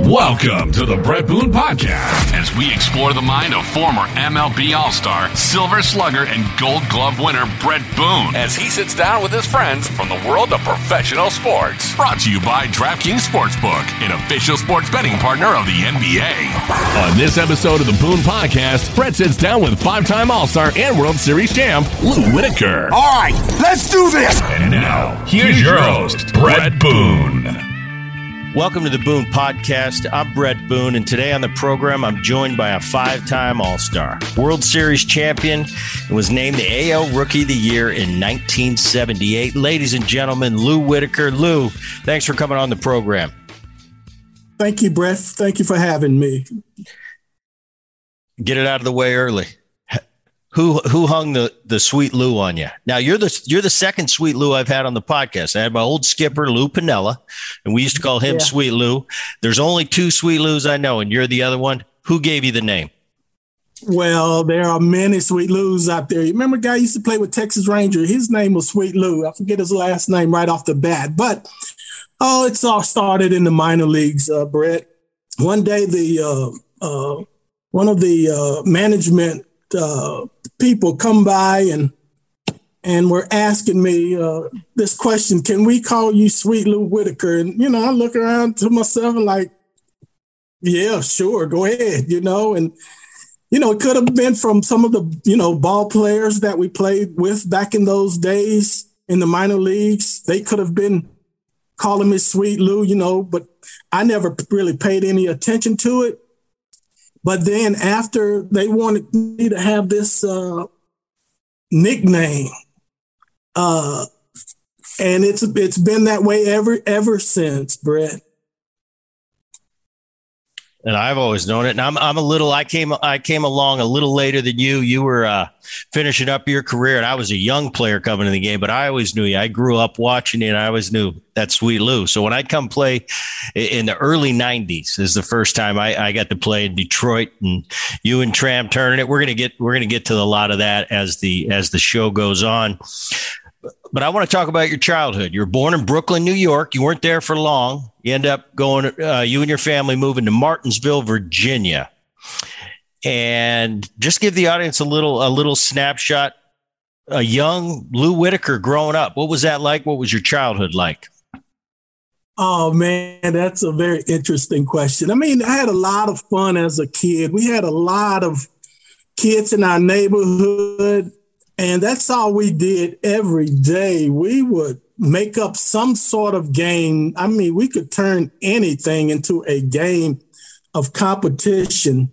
Welcome to the Bret Boone Podcast as we explore the mind of former MLB All Star, Silver Slugger, and Gold Glove winner Bret Boone as he sits down with his friends from the world of professional sports. Brought to you by DraftKings Sportsbook, an official sports betting partner of the NBA. On this episode of the Boone Podcast, Bret sits down with five time All Star and World Series champ Lou Whitaker. All right, let's do this. And now, here's your host, Bret Boone. Welcome to the Boone Podcast. I'm Bret Boone, and today on the program, I'm joined by a five time All Star, World Series champion, and was named the AL Rookie of the Year in 1978. Ladies and gentlemen, Lou Whitaker. Lou, thanks for coming on the program. Thank you, Bret. Thank you for having me. Get it out of the way early. Who who hung the the sweet Lou on you? Now you're the you're the second sweet Lou I've had on the podcast. I had my old skipper Lou Piniella, and we used to call him yeah. Sweet Lou. There's only two Sweet Lou's I know, and you're the other one. Who gave you the name? Well, there are many Sweet Lou's out there. You remember a guy used to play with Texas Ranger? His name was Sweet Lou. I forget his last name right off the bat, but oh, it's all started in the minor leagues, uh, Bret. One day, the uh, uh, one of the uh, management uh, people come by and and were asking me uh, this question: Can we call you Sweet Lou Whitaker? And you know, I look around to myself and like, yeah, sure, go ahead. You know, and you know, it could have been from some of the you know ball players that we played with back in those days in the minor leagues. They could have been calling me Sweet Lou, you know, but I never really paid any attention to it. But then after they wanted me to have this uh, nickname, uh, and it's it's been that way ever ever since, Bret and I've always known it. And I'm I'm a little I came I came along a little later than you. You were uh, finishing up your career, and I was a young player coming to the game. But I always knew you. I grew up watching you, and I always knew that Sweet Lou. So when I come play in the early '90s, is the first time I, I got to play in Detroit, and you and Tram turning it. We're gonna get we're gonna get to a lot of that as the as the show goes on but I want to talk about your childhood. You were born in Brooklyn, New York. You weren't there for long. You end up going, uh, you and your family moving to Martinsville, Virginia. And just give the audience a little, a little snapshot. A young Lou Whitaker growing up. What was that like? What was your childhood like? Oh man, that's a very interesting question. I mean, I had a lot of fun as a kid. We had a lot of kids in our neighborhood and that's all we did every day. We would make up some sort of game. I mean, we could turn anything into a game of competition.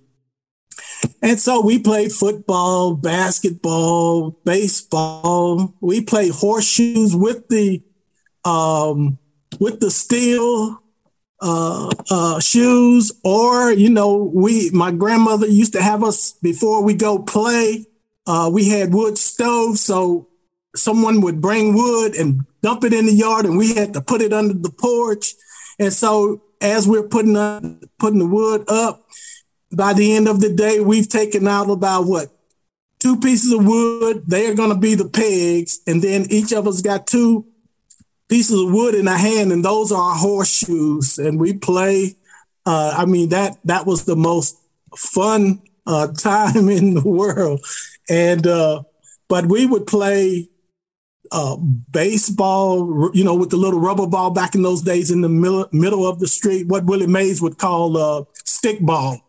And so we played football, basketball, baseball. We played horseshoes with the um, with the steel uh, uh, shoes, or you know, we my grandmother used to have us before we go play uh, we had wood stoves, so someone would bring wood and dump it in the yard, and we had to put it under the porch. And so, as we're putting up, putting the wood up, by the end of the day, we've taken out about what two pieces of wood. They are going to be the pegs, and then each of us got two pieces of wood in our hand, and those are our horseshoes. And we play. Uh, I mean that that was the most fun uh, time in the world. And uh, but we would play uh, baseball, you know, with the little rubber ball back in those days in the middle, middle of the street, what Willie Mays would call uh, stick ball.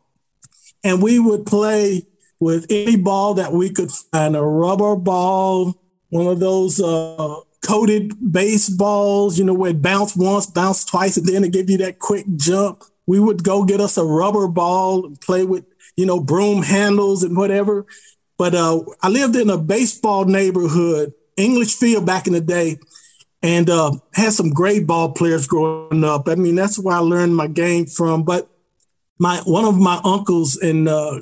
And we would play with any ball that we could find a rubber ball, one of those uh, coated baseballs, you know, where it bounce once, bounce twice, and then it give you that quick jump. We would go get us a rubber ball and play with, you know, broom handles and whatever. But uh, I lived in a baseball neighborhood, English Field back in the day, and uh, had some great ball players growing up. I mean, that's where I learned my game from. But my one of my uncles and uh,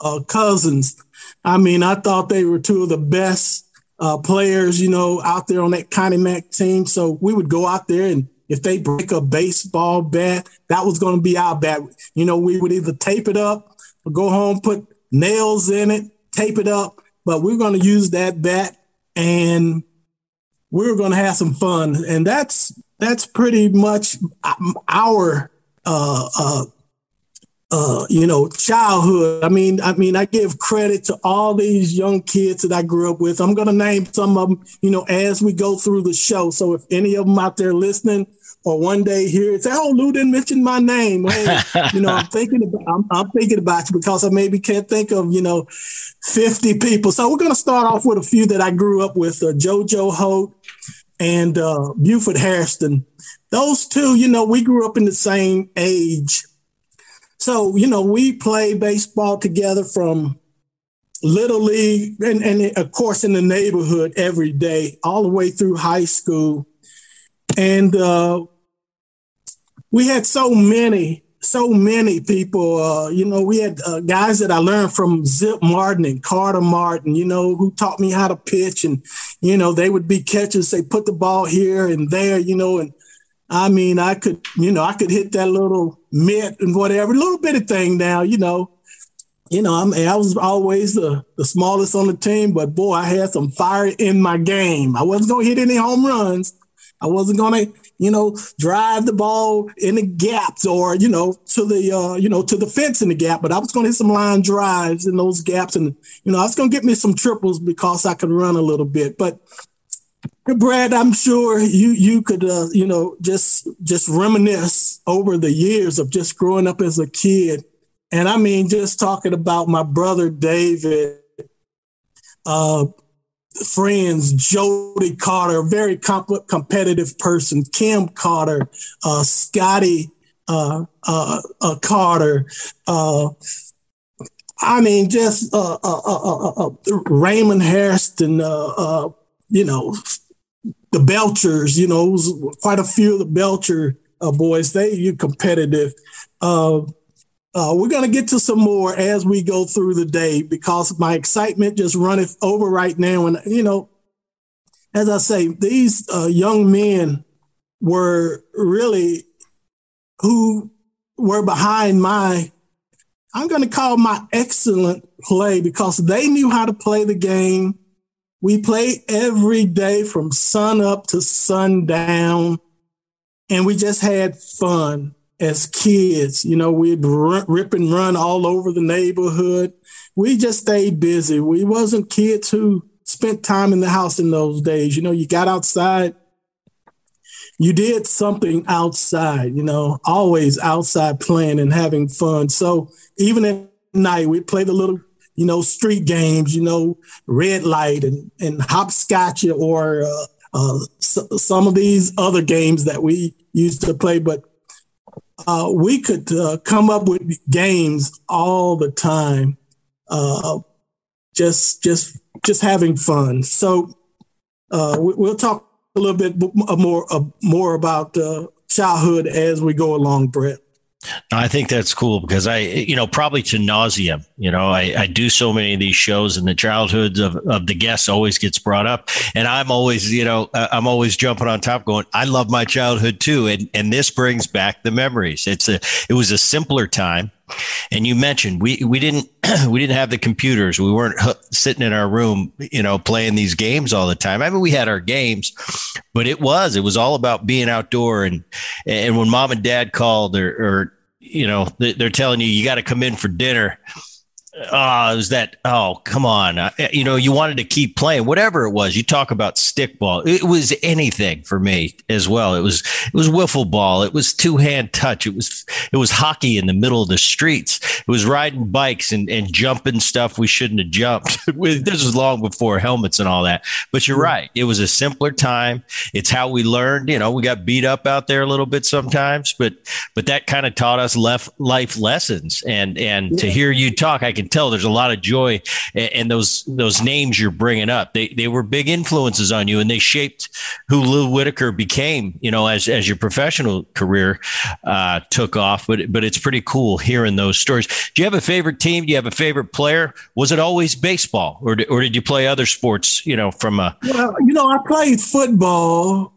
uh cousins, I mean, I thought they were two of the best uh, players, you know, out there on that Connie Mack team. So we would go out there and if they break a baseball bat, that was going to be our bat. You know, we would either tape it up or go home, put nails in it, tape it up, but we're going to use that bat and we're going to have some fun. And that's that's pretty much our uh, uh, uh, you know, childhood. I mean, I mean, I give credit to all these young kids that I grew up with. I'm going to name some of them, you know, as we go through the show. So if any of them out there listening, or one day here and say, "Oh, Lou didn't mention my name." Hey, you know, I'm thinking about I'm, I'm, thinking about you because I maybe can't think of you know 50 people. So we're going to start off with a few that I grew up with: uh, JoJo Holt and uh, Buford Hairston. Those two, you know, we grew up in the same age. So you know, we played baseball together from little league and, and of course in the neighborhood every day, all the way through high school. And uh, we had so many, so many people. Uh, you know, we had uh, guys that I learned from Zip Martin and Carter Martin. You know, who taught me how to pitch, and you know, they would be catchers. They put the ball here and there. You know, and I mean, I could, you know, I could hit that little mitt and whatever, little bit of thing. Now, you know, you know, I'm, I was always the, the smallest on the team, but boy, I had some fire in my game. I wasn't going to hit any home runs, I wasn't to, you know, drive the ball in the gaps or, you know, to the, uh, you know, to the fence in the gap, but I was to hit some line drives in those gaps. And, you know, I was to get me some triples because I could run a little bit. But Brad, I'm sure you you could uh, you know just just reminisce over the years of just growing up as a kid, and I mean just talking about my brother David, uh, friends, Jody Carter, very comp- competitive person, Kim Carter, uh, Scotty uh, uh, uh Carter. Uh, I mean, just uh, Raymond Hairston, you know, the Belchers, you know, quite a few of the Belcher boys. They you competitive. Uh, we're going to get to some more as we go through the day because my excitement just runneth over right now. And, you know, as I say, these uh, young men were really who were behind my, I'm going to call my excellent play because they knew how to play the game. We played every day from sun up to sundown, and we just had fun as kids. You know, we'd rip and run all over the neighborhood. We just stayed busy. We wasn't kids who spent time in the house in those days. You know, you got outside, you did something outside, you know, always outside playing and having fun. So even at night, we played the little, you know, street games, you know, red light and, and hopscotch or uh, uh, some of these other games that we used to play. But uh, we could uh, come up with games all the time, uh, just just just having fun. So uh, we, will talk a little bit more uh, more about uh, childhood as we go along, Bret. I think that's cool because I, you know, probably to nauseum, you know, I, I do so many of these shows and the childhoods of, of the guests always gets brought up. And I'm always, you know, I'm always jumping on top going, I love my childhood too. And, and this brings back the memories. It's a, it was a simpler time. And you mentioned we, we didn't, we didn't have the computers. We weren't sitting in our room, you know, playing these games all the time. I mean, we had our games, but it was, it was all about being outdoor. And, and when mom and dad called or, or you know, they're telling you, you got to come in for dinner Ah, oh, it was that, oh, come on. Uh, eh, you know, you wanted to keep playing, whatever it was. You talk about stickball. It was anything for me as well. It was, it was wiffle ball. It was two hand touch. It was, it was hockey in the middle of the streets. It was riding bikes and, and jumping stuff we shouldn't have jumped. this was long before helmets and all that. But you're hmm. right. It was a simpler time. It's how we learned. You know, we got beat up out there a little bit sometimes, but, but that kind of taught us left life lessons. And, and yeah. to hear you talk, I can can tell there's a lot of joy and those those names you're bringing up. They they were big influences on you, and they shaped who Lou Whitaker became. You know, as as your professional career uh, took off. But but it's pretty cool hearing those stories. Do you have a favorite team? Do you have a favorite player? Was it always baseball, or or did you play other sports? You know, from a well, you know, I played football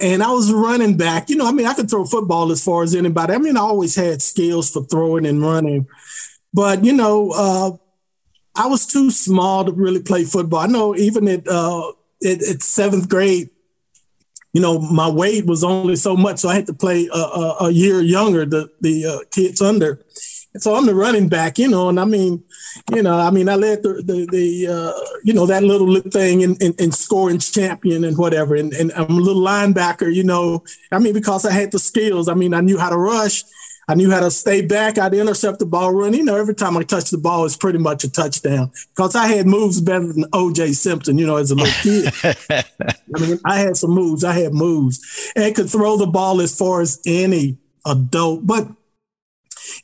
and I was running back. You know, I mean, I could throw football as far as anybody. I mean, I always had skills for throwing and running. But you know, uh, I was too small to really play football. I know even at uh, at, at seventh grade, you know, my weight was only so much, so I had to play a, a, a year younger, the the uh, kids under. And so I'm the running back, you know, and I mean, you know, I mean, I led the the, the uh, you know that little thing in, in, in, scoring champion and whatever, and, and I'm a little linebacker, you know. I mean, because I had the skills. I mean, I knew how to rush, I knew how to stay back. I'd intercept the ball run. You know, every time I touched the ball, it's pretty much a touchdown because I had moves better than O.J. Simpson. You know, as a little kid. I mean, I had some moves. I had moves and could throw the ball as far as any adult. But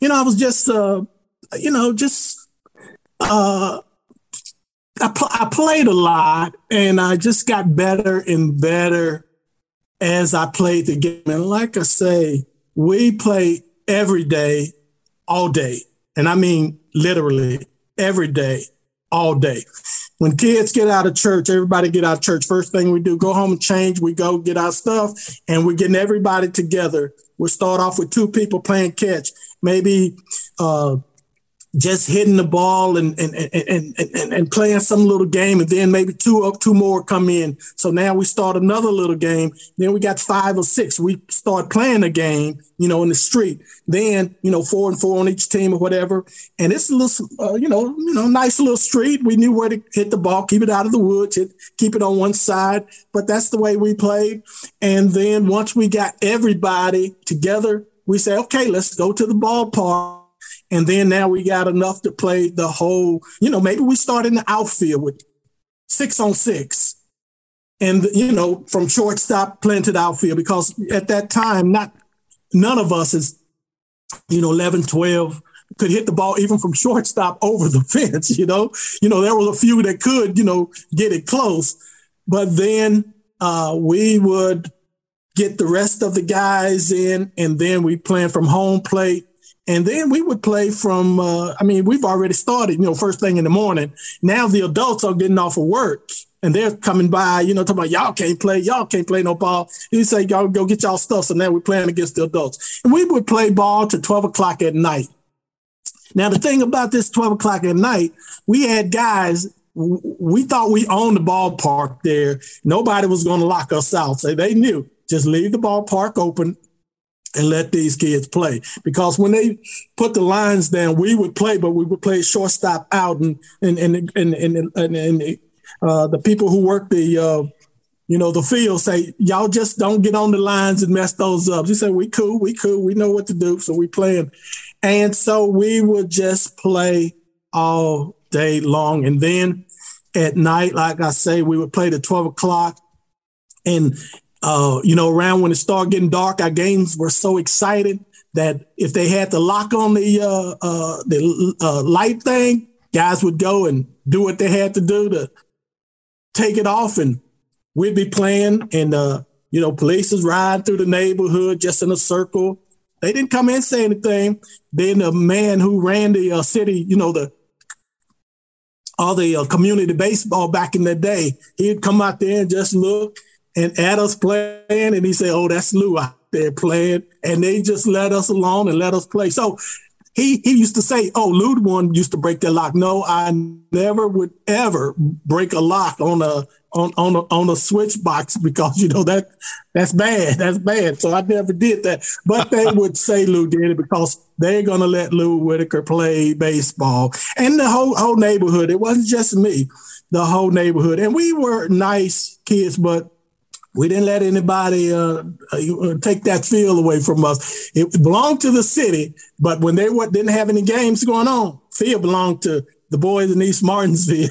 you know, I was just, uh, you know, just. Uh, I, pl- I played a lot and I just got better and better as I played the game. And like I say, we play every day, all day. And I mean literally every day, all day. When kids get out of church, everybody get out of church. First thing we do, go home and change. We go get our stuff and we're getting everybody together. We start off with two people playing catch, maybe uh, just hitting the ball and and, and and and playing some little game, and then maybe two up, two more come in. So now we start another little game. Then we got five or six. We start playing a game, you know, in the street. Then you know, four and four on each team or whatever. And it's a little, uh, you know, you know, nice little street. We knew where to hit the ball, keep it out of the woods, hit, keep it on one side. But that's the way we played. And then once we got everybody together, we say, okay, let's go to the ballpark and then now we got enough to play the whole, you know, maybe we start in the outfield with six on six. And, you know, from shortstop playing to the outfield, because at that time, not none of us is, you know, 11, 12 could hit the ball even from shortstop over the fence, you know. You know, there was a few that could, you know, get it close. But then uh, we would get the rest of the guys in, and then we plan from home plate and then we would play from, uh, I mean, we've already started, you know, first thing in the morning. Now the adults are getting off of work and they're coming by, you know, talking about y'all can't play, y'all can't play no ball. You say, y'all go get y'all stuff. So now we're playing against the adults. And we would play ball to 12 o'clock at night. Now, the thing about this 12 o'clock at night, we had guys, we thought we owned the ballpark there. Nobody was going to lock us out. So they knew just leave the ballpark open and let these kids play. Because when they put the lines down, we would play, but we would play shortstop out, and and and and and, and, and uh, the people who work the uh, you know the field say y'all just don't get on the lines and mess those up. You say we cool, we cool, we know what to do, so we playing, and so we would just play all day long, and then at night, like I say, we would play to twelve o'clock. And uh, you know, around when it started getting dark, our games were so excited that if they had to lock on the uh, uh, the uh, light thing, guys would go and do what they had to do to take it off, and we'd be playing, and uh, you know, police is riding through the neighborhood just in a circle. They didn't come in and say anything. Then the man who ran the uh, city, you know, the all the uh, community baseball back in the day, he'd come out there and just look and at us playing, and he said, "Oh, that's Lou out there playing," and they just let us alone and let us play. So he he used to say, "Oh, Lou one used to break the lock." No, I never would ever break a lock on a on on a, on a switch box because you know that that's bad. That's bad. So I never did that. But they would say Lou did it because they're gonna let Lou Whitaker play baseball and the whole whole neighborhood. It wasn't just me, the whole neighborhood, and we were nice kids, but we didn't let anybody uh, uh, take that field away from us. It belonged to the city, but when they didn't have any games going on, field belonged to the boys in East Martinsville.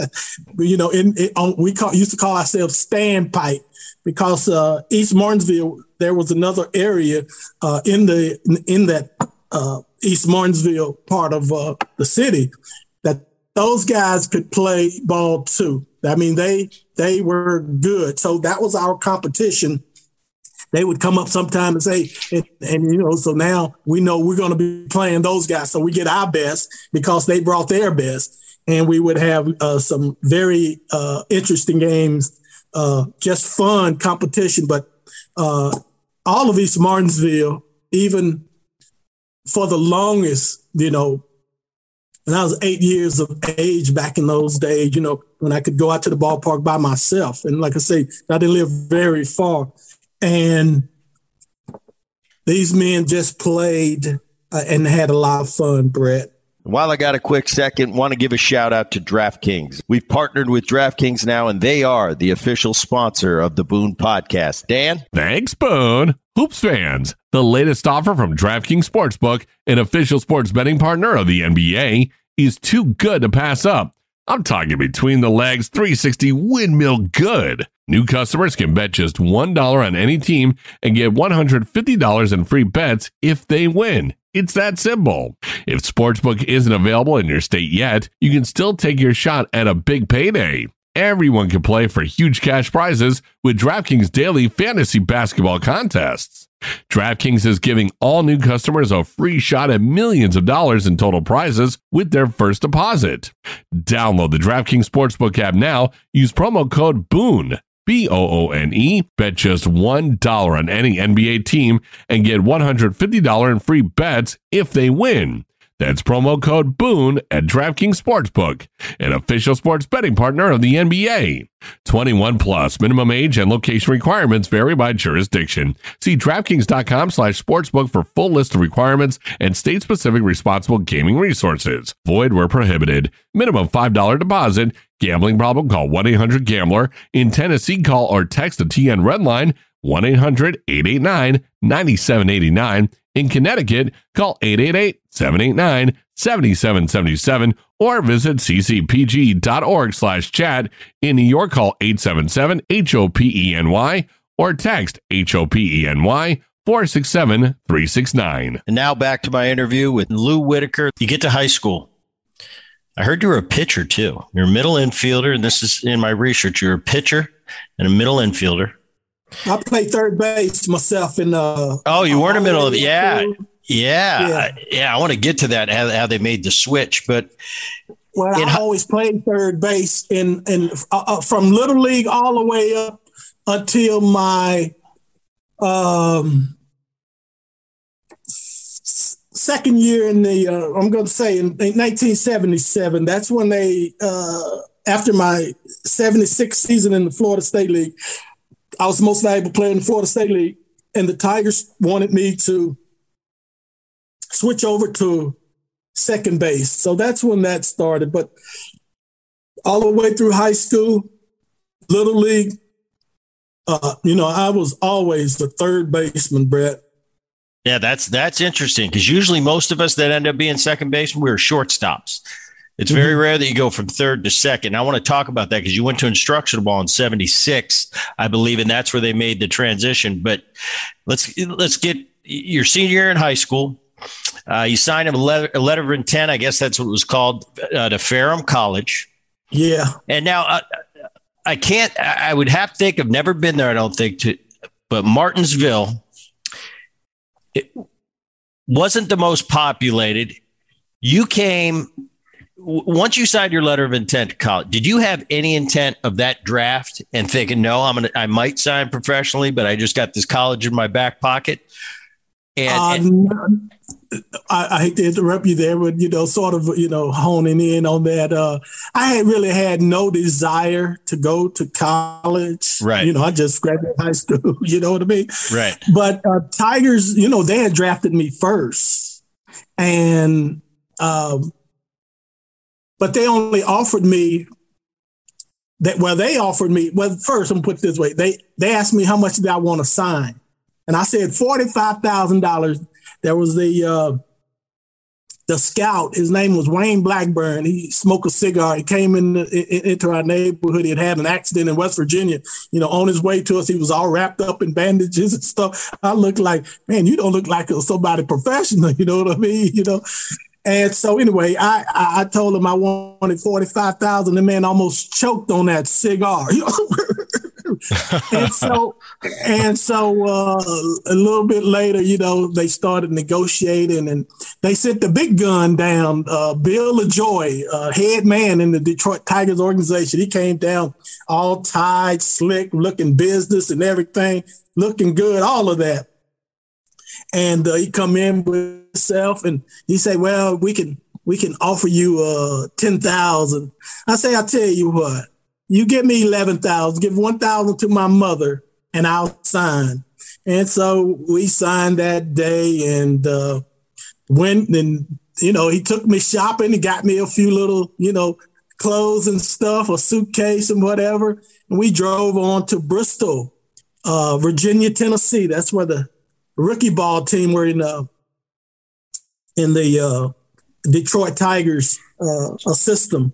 you know, in, in on, we call, used to call ourselves standpipe because uh, East Martinsville there was another area uh, in the in that uh, East Martinsville part of uh, the city that those guys could play ball too. I mean, they they were good. So that was our competition. They would come up sometime and say, and, and you know, so now we know we're going to be playing those guys. So we get our best because they brought their best, and we would have uh, some very uh, interesting games, uh, just fun competition. But uh, all of East Martinsville, even for the longest, you know, And I was eight years of age back in those days, you know, when I could go out to the ballpark by myself. And like I say, I didn't live very far. And these men just played uh, and had a lot of fun, Bret. While I got a quick second, want to give a shout out to DraftKings. We've partnered with DraftKings now, and they are the official sponsor of the Boone podcast. Dan? Thanks, Boone. Hoops fans, the latest offer from DraftKings Sportsbook, an official sports betting partner of the NBA, is too good to pass up. I'm talking between the legs 360 windmill good. New customers can bet just $1 on any team and get $150 in free bets if they win. It's that simple. If Sportsbook isn't available in your state yet, you can still take your shot at a big payday. Everyone can play for huge cash prizes with DraftKings daily fantasy basketball contests. DraftKings is giving all new customers a free shot at millions of dollars in total prizes with their first deposit. Download the DraftKings Sportsbook app now. Use promo code BOONE B O O N E. Bet just $1 on any NBA team and get $150 in free bets if they win. That's promo code BOONE at DraftKings Sportsbook, an official sports betting partner of the NBA. 21 plus minimum age and location requirements vary by jurisdiction. See DraftKings.com slash sportsbook for full list of requirements and state specific responsible gaming resources. Void where prohibited. Minimum $5 deposit. Gambling problem? Call 1-800-GAMBLER. In Tennessee, call or text the TN Red Line 1-800-889-9789. In Connecticut, call 888-789-7777 or visit ccpg.org slash chat. In New York, call 877-HOPENY or text HOPENY 467 369. And now back to my interview with Lou Whitaker. You get to high school. I heard you were a pitcher too. You're a middle infielder, and this is in my research. You're a pitcher and a middle infielder. I played third base myself in uh Oh, you weren't a middle of yeah. Yeah. Yeah. yeah I want to get to that how, how they made the switch, but well, I always played third base in in uh, uh, from little league all the way up until my um second year in the uh, I'm going to say in, in 1977. That's when they uh after my 76 season in the Florida State League, I was the most valuable player in the Florida State League, and the Tigers wanted me to switch over to second base. So that's when that started. But all the way through high school, little league, uh, you know, I was always the third baseman, Bret. Yeah, that's that's interesting because usually most of us that end up being second baseman, we are shortstops. It's mm-hmm. very rare that you go from third to second. I want to talk about that because you went to instructional ball in 76, I believe, and that's where they made the transition. But let's let's get your senior year in high school. Uh, you signed a letter, a letter, of intent, I guess that's what it was called, uh, to Ferrum College. Yeah. And now uh, I can't, I would have to think, I've never been there, I don't think, to, but Martinsville it wasn't the most populated. You came once you signed your letter of intent to college, did you have any intent of that draft and thinking, no, I'm gonna, I might sign professionally, but I just got this college in my back pocket? And, and I, I, hate to interrupt you there, but you know, sort of, you know, honing in on that. Uh, I had really had no desire to go to college. Right. You know, I just graduated high school. You know what I mean? Right. But uh, Tigers, you know, they had drafted me first, and um, but they only offered me that. Well, they offered me. Well, first, I'm gonna put this way: they they asked me how much did I want to sign, and I said forty five thousand dollars. There was the uh, the scout. His name was Wayne Blackburn. He smoked a cigar. He came in, in, into our neighborhood. He had had an accident in West Virginia. You know, on his way to us, he was all wrapped up in bandages and stuff. I looked like, man, you don't look like somebody professional. You know what I mean? You know, and so anyway, I, I told him I wanted forty five thousand. The man almost choked on that cigar. and so and so uh, a little bit later, you know, they started negotiating, and they sent the big gun down. Uh, Bill Lajoie, uh, head man in the Detroit Tigers organization, he came down all tied, slick, looking business and everything, looking good, all of that. And uh, he come in with himself and he say, well, we can we can offer you uh ten thousand. I say, I tell you what, you give me eleven thousand, give one thousand to my mother, and I'll sign. And so we signed that day and uh, went and you know he took me shopping and got me a few little you know clothes and stuff, a suitcase and whatever. And we drove on to Bristol, uh, Virginia, Tennessee. That's where the rookie ball team were in the uh, in the uh, Detroit Tigers uh, system.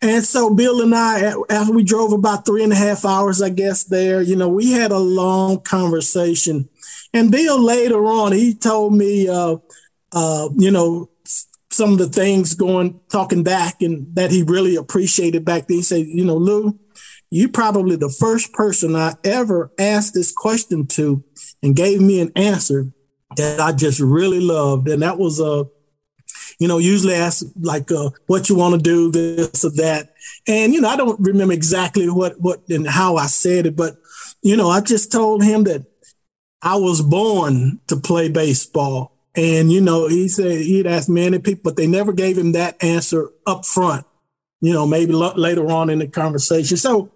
And so Bill and I, after we drove about three and a half hours, I guess there, you know, we had a long conversation. And Bill later on, he told me, uh, uh, you know, some of the things going talking back and that he really appreciated back then. He said, you know, Lou, you probably the first person I ever asked this question to and gave me an answer that I just really loved. And that was uh, you know, usually ask like uh, what you want to do, this or that. And, you know, I don't remember exactly what what and how I said it, but you know, I just told him that I was born to play baseball. And, you know, he said he'd asked many people, but they never gave him that answer up front, you know, maybe later on in the conversation. So,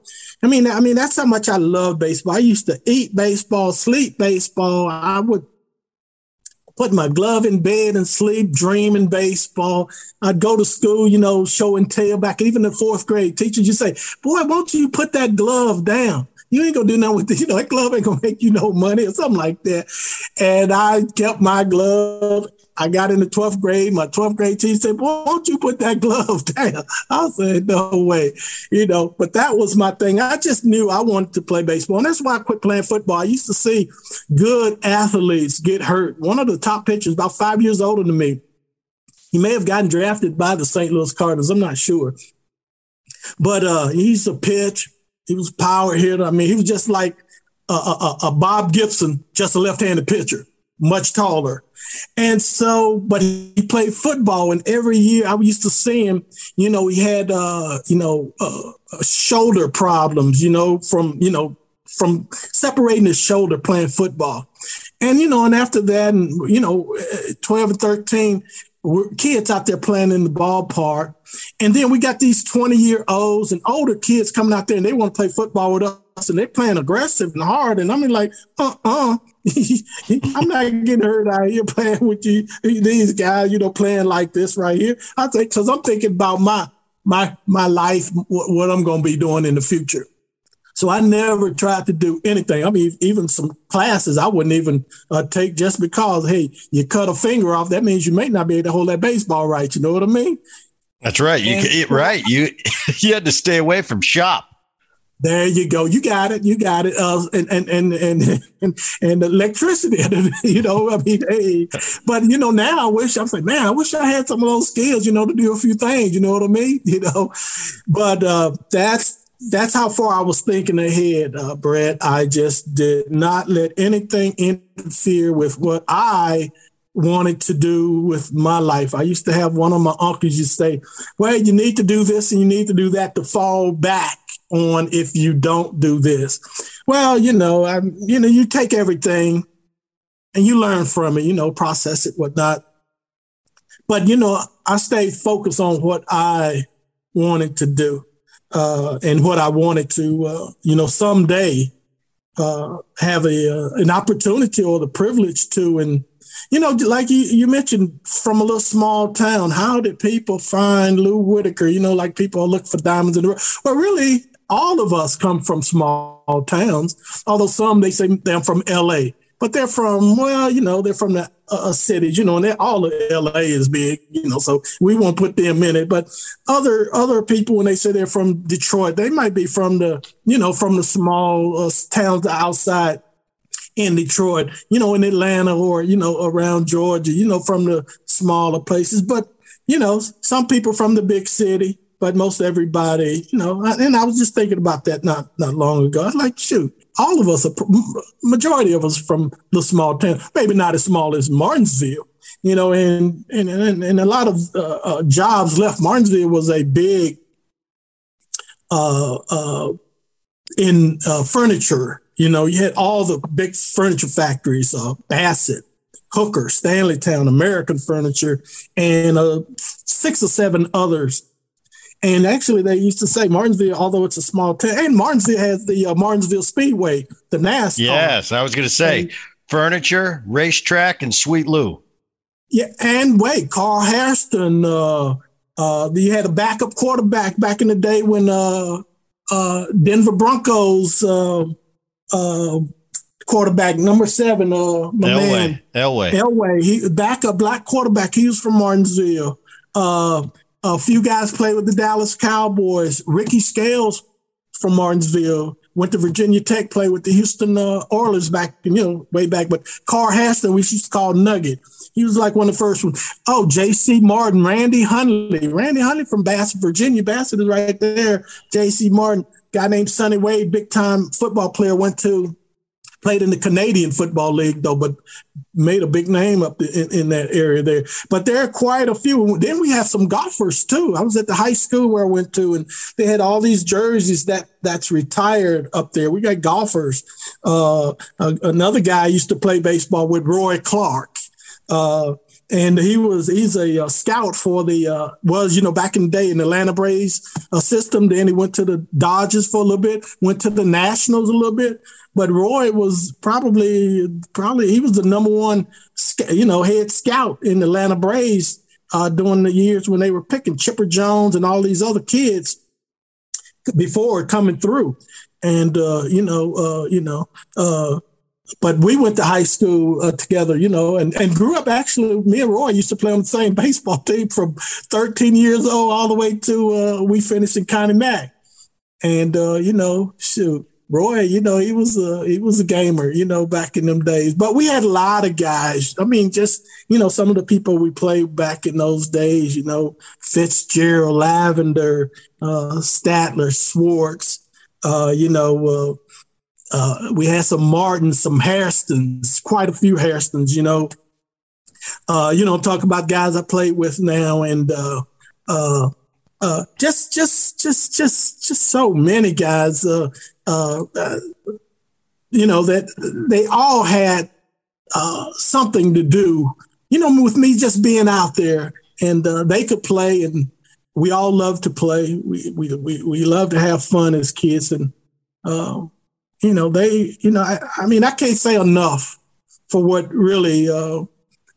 I mean, I mean, that's how much I love baseball. I used to eat baseball, sleep baseball. I would put my glove in bed and sleep, dreaming baseball. I'd go to school, you know, show and tell back even in fourth grade. Teachers, you say, boy, won't you put that glove down? you ain't gonna do nothing with it. You know, that glove ain't gonna make you no money or something like that. And I kept my glove. I got in the 12th grade. My 12th grade teacher said, Boy, won't you put that glove down? I said, No way. You know, but that was my thing. I just knew I wanted to play baseball. And that's why I quit playing football. I used to see good athletes get hurt. One of the top pitchers, about five years older than me, he may have gotten drafted by the St. Louis Cardinals. I'm not sure. But uh, he's a pitch he was power hitter. I mean, he was just like a, a, a Bob Gibson, just a left-handed pitcher, much taller. And so, but he played football, and every year I used to see him. You know, he had uh, you know uh, shoulder problems. You know, from you know from separating his shoulder playing football. And you know, and after that, and you know, twelve and thirteen, kids out there playing in the ballpark. And then we got these 20 year olds and older kids coming out there and they want to play football with us and they're playing aggressive and hard. And I'm like, uh uh-uh. uh, I'm not getting hurt out here playing with you, these guys, you know, playing like this right here. I think, cause I'm thinking about my, my, my life, what, what I'm going to be doing in the future. So I never tried to do anything. I mean, even some classes I wouldn't even uh, take just because, hey, you cut a finger off. That means you may not be able to hold that baseball right. You know what I mean? That's right. You and, right. You you had to stay away from shop. There you go. You got it. You got it. Uh, and, and, and, and, and, and electricity, you know, I mean, hey, but you know, now I wish I'm like, man, I wish I had some of those skills, you know, to do a few things, you know what I mean? You know, but, uh, that's, that's how far I was thinking ahead, uh, Bret. I just did not let anything interfere with what I wanted to do with my life. I used to have one of my uncles to say, well, you need to do this and you need to do that to fall back on if you don't do this. Well, you know, I, you know, you take everything and you learn from it, you know, process it, whatnot. But, you know, I stayed focused on what I wanted to do uh, and what I wanted to, uh, you know, someday uh, have a uh, an opportunity or the privilege to. And you know, like you, you mentioned, from a little small town, how did people find Lou Whitaker? You know, like people look for diamonds in the rough. Well, really, all of us come from small towns. Although some they say they're from L.A but they're from well, you know, they're from the uh, cities, you know, and they're all of LA is big, you know, so we won't put them in it. But other other people, when they say they're from Detroit, they might be from the, you know, from the small uh, towns outside in Detroit, you know, in Atlanta or you know around Georgia, you know, from the smaller places. But you know, some people from the big city, but most everybody, you know. And I was just thinking about that not not long ago. I was like, shoot, all of us, a majority of us from the small town, maybe not as small as Martinsville, you know, and and and, and a lot of uh, uh, jobs left. Martinsville was a big uh, uh, in uh, furniture. You know, you had all the big furniture factories, uh, Bassett, Hooker, Stanleytown, American Furniture, and uh, six or seven others. And actually, they used to say Martinsville, although it's a small town, and Martinsville has the uh, Martinsville Speedway, the NASCAR. Yes, I was going to say and, furniture, racetrack, and Sweet Lou. Yeah, and wait, Carl Hairston. Uh, uh, you had a backup quarterback back in the day when uh, uh, Denver Broncos uh, uh, quarterback number seven, uh, my Elway. man Elway. Elway. He backup black quarterback. He was from Martinsville. A few guys played with the Dallas Cowboys. Ricky Scales from Martinsville went to Virginia Tech, played with the Houston uh, Oilers back, you know, way back. But Carl Hairston, we used to call Nugget. He was like one of the first ones. Oh, J.C. Martin, Randy Hundley. Randy Hundley from Bassett, Virginia. Bassett is right there. J.C. Martin, guy named Sonny Wade, big time football player, went to played in the Canadian Football League though, but made a big name up in, in, that area there. But there are quite a few. Then we have some golfers too. I was at the high school where I went to, and they had all these jerseys that that's retired up there. We got golfers. Uh, another guy used to play baseball with Roy Clark. Uh, and he was he's a, a scout for the uh, was you know back in the day in the Atlanta Braves uh, system. Then he went to the Dodgers for a little bit, went to the Nationals a little bit. But Roy was probably probably he was the number one you know head scout in the Atlanta Braves uh, during the years when they were picking Chipper Jones and all these other kids before coming through. And uh, you know, uh, you know, uh, but we went to high school uh, together, you know, and, and grew up actually. Me and Roy used to play on the same baseball team from 13 years old all the way to uh, we finished in Connie Mack. And, uh, you know, shoot, Roy, you know, he was a he was a gamer, you know, back in them days. But we had a lot of guys. I mean, just you know, some of the people we played back in those days, you know, Fitzgerald, Lavender, uh, Statler, Swartz, uh, you know, uh, we had some Martins, some Hairstons, quite a few Hairstons, you know. Uh, you know, talk about guys I played with now and uh, uh, uh, just, just, just, just, just so many guys, uh, uh, uh you know, that they all had uh, something to do, you know, with me just being out there and uh, they could play and we all love to play. We, we, we, we love to have fun as kids and, uh, you know, they, you know, I, I mean, I can't say enough for what really, uh,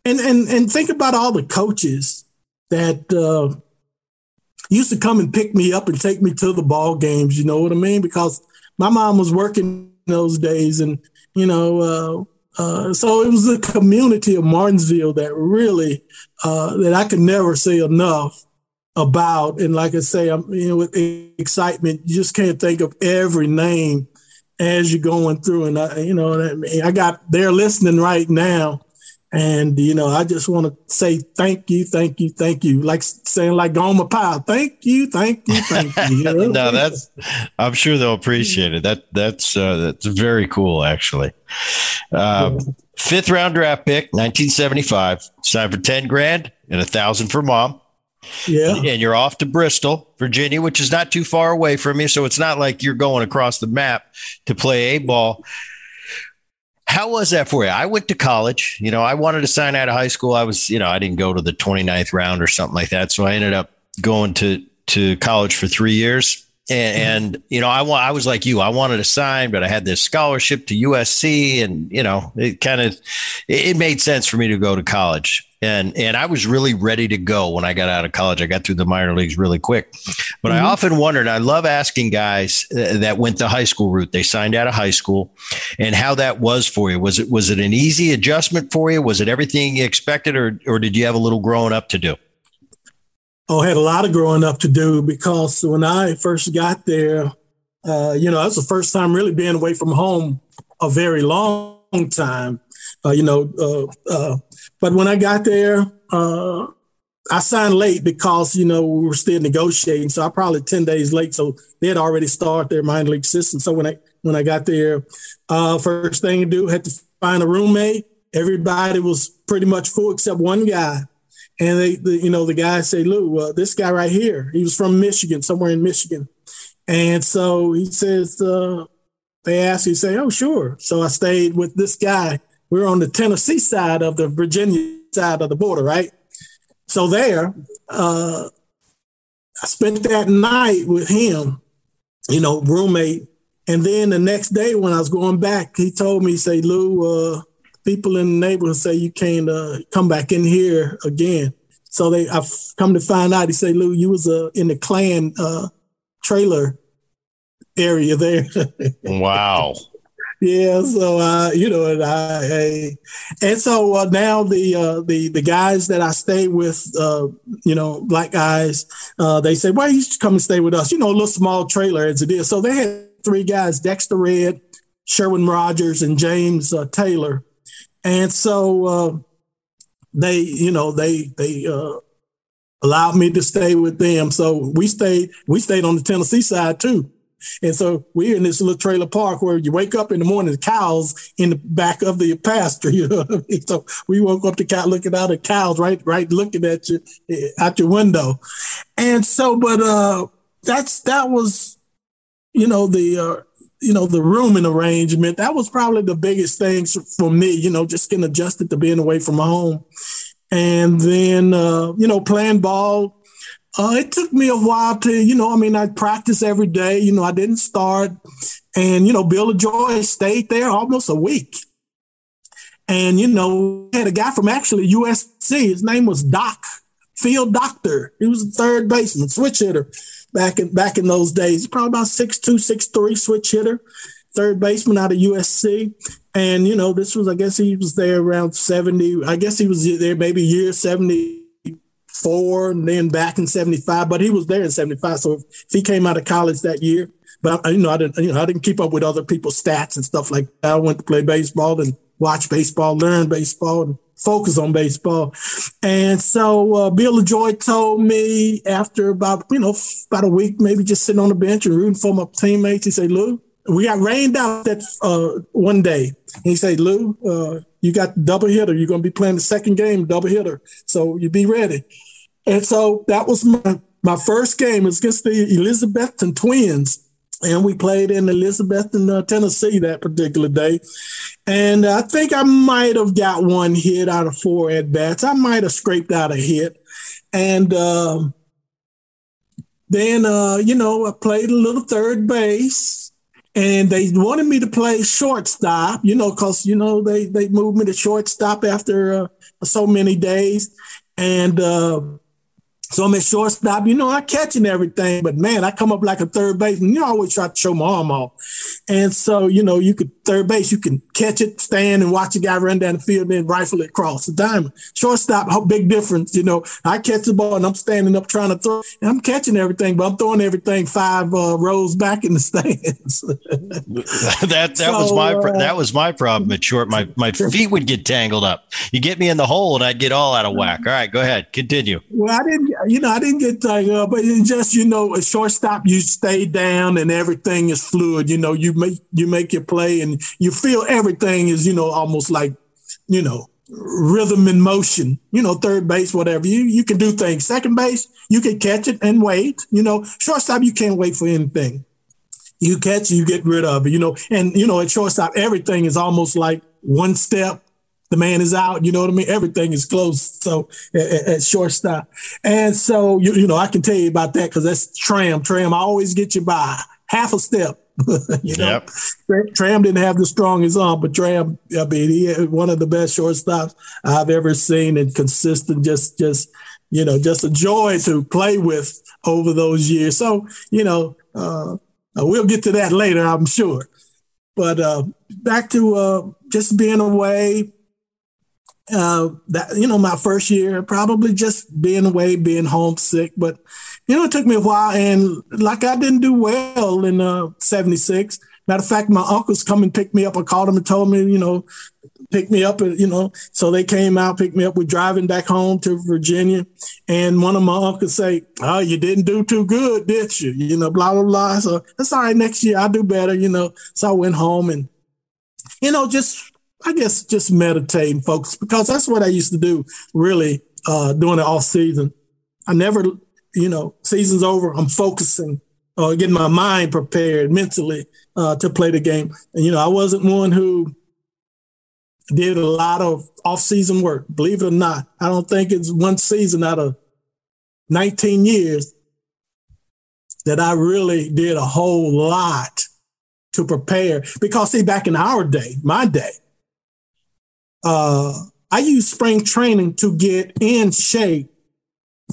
and and and think about all the coaches that uh, used to come and pick me up and take me to the ball games. You know what I mean? Because my mom was working those days, and you know, uh, uh, so it was the community of Martinsville that really uh, that I could never say enough about. And like I say, I'm you know with excitement, you just can't think of every name as you're going through. And I, you know, I got they're listening right now. And you know, I just want to say thank you, thank you, thank you. Like saying like Gomer Pyle, thank you, thank you, thank you. no, that's I'm sure they'll appreciate it. That that's uh, that's very cool, actually. Um, fifth round draft pick, 1975, signed for ten grand and a thousand for mom. Yeah. And you're off to Bristol, Virginia, which is not too far away from you. So it's not like you're going across the map to play A ball. How was that for you? I went to college. You know, I wanted to sign out of high school. I was, you know, I didn't go to the 29th round or something like that. So I ended up going to to college for three years. And, mm-hmm. and, you know, I want I was like you. I wanted to sign, but I had this scholarship to USC, and you know, it kind of it made sense for me to go to college and and I was really ready to go when I got out of college. I got through the minor leagues really quick, but mm-hmm. I often wondered. I love asking guys uh, that went the high school route. They signed out of high school, and how that was for you. Was it was it an easy adjustment for you? Was it everything you expected, or or did you have a little growing up to do? Oh, I had a lot of growing up to do because when I first got there, uh, you know, that was the first time really being away from home a very long time. Uh, you know, uh, uh but when I got there, uh, I signed late because you know we were still negotiating, so I probably ten days late. So they had already started their minor league system. So when I when I got there, uh, first thing to do had to find a roommate. Everybody was pretty much full except one guy, and they, the, you know, the guy said, "Lou, uh, this guy right here, he was from Michigan, somewhere in Michigan," and so he says, uh, they asked, he say, "Oh, sure." So I stayed with this guy we were on the Tennessee side of the Virginia side of the border, right? So there, uh, I spent that night with him, you know, roommate. And then the next day when I was going back, he told me, say, Lou, uh, people in the neighborhood say you can't uh, come back in here again. So they, I've come to find out. He said, "Lou, you was uh, in the Klan uh, trailer area there." wow. Yeah, so uh, you know, and I, and so uh, now the uh, the the guys that I stay with, uh, you know, black guys, uh, they say, "Why you should come and stay with us?" You know, a little small trailer as it is. So they had three guys: Dexter Red, Sherwin Rogers, and James uh, Taylor, and so they, you know, they they allowed me to stay with them. So we stayed we stayed on the Tennessee side too. And so we're in this little trailer park where you wake up in the morning, the cows in the back of the pasture. You know I mean? So we woke up the cow looking out at cows, right, right, looking at you eh, out your window. And so, but uh that's that was, you know, the uh you know, the rooming arrangement, that was probably the biggest thing for me, you know, just getting adjusted to being away from home. And then, uh, you know, playing ball. Uh, it took me a while to, you know, I mean, I practice every day. You know, I didn't start. And, you know, Bill Joy stayed there almost a week. And, you know, had a guy from actually USC. His name was Doc, Field Doctor. He was a third baseman, switch hitter back in back in those days. Probably about six two, six three switch hitter, third baseman out of USC. And you know, this was I guess he was there around 70. I guess he was there maybe year 74 and then back in 75, but he was there in 75. So if, he came out of college that year, but you know, I didn't you know, I didn't keep up with other people's stats and stuff like that. I went to play baseball and watch baseball, learn baseball and focus on baseball. And so uh, Bill Lajoie told me after about, you know, about a week, maybe just sitting on the bench and rooting for my teammates, he said, Lou, we got rained out that uh, one day. And he said, Lou, uh, you got double hitter. You're going to be playing the second game, double hitter. So you be ready. And so that was my, my first game. Was against the Elizabethton Twins and we played in Elizabethton, uh, Tennessee that particular day. And I think I might have got one hit out of four at bats. I might have scraped out a hit. And uh, then, uh, you know, I played a little third base. And they wanted me to play shortstop, you know, because, you know, they, they moved me to shortstop after uh, so many days. And, uh, so I'm at shortstop. You know, I catching everything, but man, I come up like a third baseman. You know, I always try to show my arm off. And so, you know, you could third base, you can catch it, stand and watch a guy run down the field, and then rifle it across the diamond. Shortstop, how big difference, you know. I catch the ball and I'm standing up trying to throw, and I'm catching everything, but I'm throwing everything five uh, rows back in the stands. that that so, was my uh, that was my problem at short. My my feet would get tangled up. You get me in the hole and I'd get all out of whack. All right, go ahead, continue. Well, I didn't you know, I didn't get tied up, but it's just, you know, a shortstop, you stay down and everything is fluid. You know, you make you make your play and you feel everything is, you know, almost like, you know, rhythm and motion. You know, third base, whatever. You you can do things. Second base, you can catch it and wait. You know, shortstop, you can't wait for anything. You catch, you get rid of it. You know, and you know, at shortstop, everything is almost like one step the man is out. You know what I mean? Everything is close. So at, at shortstop. And so, you, you know, I can tell you about that because that's Tram. Tram, I always get you by half a step. you know, yep. Tram didn't have the strongest arm, but Tram, I mean, he had one of the best shortstops I've ever seen and consistent, just, just, you know, just a joy to play with over those years. So, you know, uh, we'll get to that later, I'm sure. But uh, back to uh, just being away, uh, that you know my first year probably just being away being homesick but you know it took me a while and like i didn't do well in uh 76 matter of fact my uncles come and picked me up i called them and told me you know pick me up And, you know so they came out picked me up. We're driving back home to virginia and one of my uncles say oh you didn't do too good did you? You know blah blah blah. So that's all right next year i'll do better you know. So i went home and you know just I guess just meditate and focus because that's what I used to do really uh, during the off season. I never, you know, season's over. I'm focusing, uh, getting my mind prepared mentally uh, to play the game. And you know, I wasn't one who did a lot of off-season work. Believe it or not, I don't think it's one season out of 19 years that I really did a whole lot to prepare. Because see, back in our day, my day, uh, I used spring training to get in shape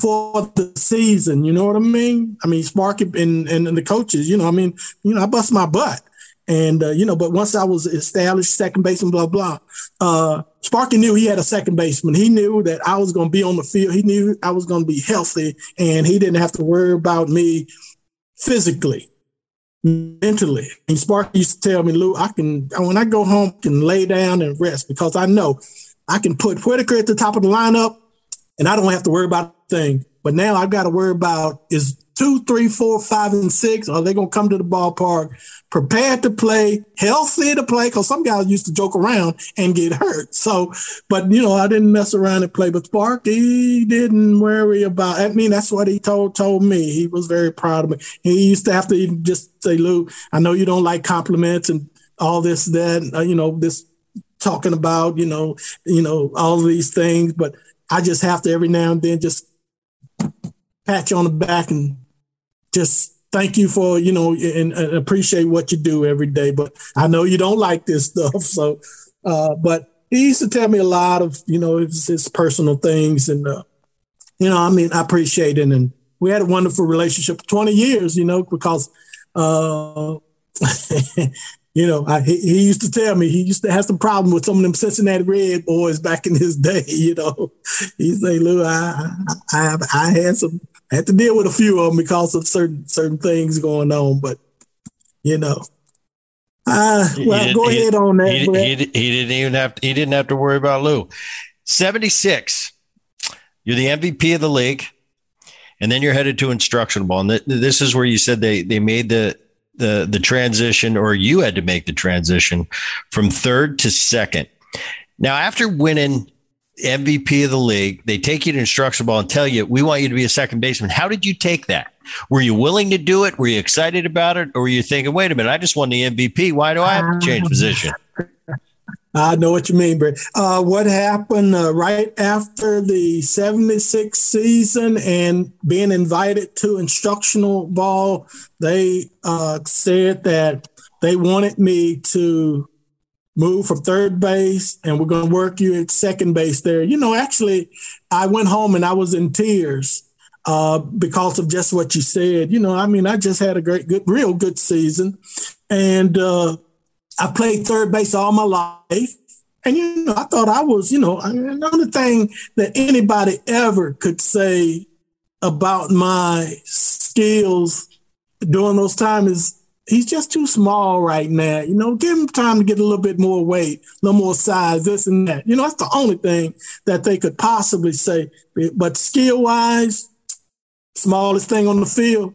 for the season. You know what I mean? I mean, Sparky and, and, and the coaches, you know, I mean, you know, I bust my butt. And, uh, you know, but once I was established second baseman, blah, blah, uh, Sparky knew he had a second baseman. He knew that I was going to be on the field. He knew I was going to be healthy and he didn't have to worry about me physically, mentally. And Sparky used to tell me, Lou, I can, when I go home, I can lay down and rest because I know I can put Whitaker at the top of the lineup and I don't have to worry about thing. But now I've got to worry about is two, three, four, five, and six. Are they going to come to the ballpark prepared to play, healthy to play? Because some guys used to joke around and get hurt. So, but you know, I didn't mess around and play. But Sparky didn't worry about. I mean, that's what he told told me. He was very proud of me. He used to have to even just say, "Lou, I know you don't like compliments and all this, that, uh, you know, this." talking about you know you know all these things but i just have to every now and then just pat you on the back and just thank you for you know and, and, appreciate what you do every day but i know you don't like this stuff so uh, but he used to tell me a lot of you know his, his personal things and uh, you know i mean i appreciate it and we had a wonderful relationship for 20 years you know because uh, you know, I, he, he, used to tell me he used to have some problem with some of them Cincinnati Red boys back in his day. You know, he say, "Lou, I, I, I had some, I had to deal with a few of them because of certain certain things going on." But you know, uh, well, go ahead on that. He, he, he, didn't even have to, he didn't have to worry about Lou. Seventy six, you're the MVP of the league, and then you're headed to instructional ball. And th- this is where you said they they made the the the transition, or you had to make the transition from third to second. Now, after winning MVP of the league, they take you to instructional ball and tell you, we want you to be a second baseman. How did you take that? Were you willing to do it? Were you excited about it? Or were you thinking, wait a minute, I just won the MVP. Why do I have to change position? I know what you mean, Bret. Uh, what happened uh, right after the 76 season and being invited to instructional ball, they uh, said that they wanted me to move from third base and we're going to work you at second base there. You know, actually, I went home and I was in tears uh, because of just what you said. You know, I mean, I just had a great, good, real good season. And, uh, I played third base all my life. And, you know, I thought I was, you know, another thing that anybody ever could say about my skills during those times is he's just too small right now. You know, give him time to get a little bit more weight, a little more size, this and that. You know, that's the only thing that they could possibly say. But skill wise, smallest thing on the field,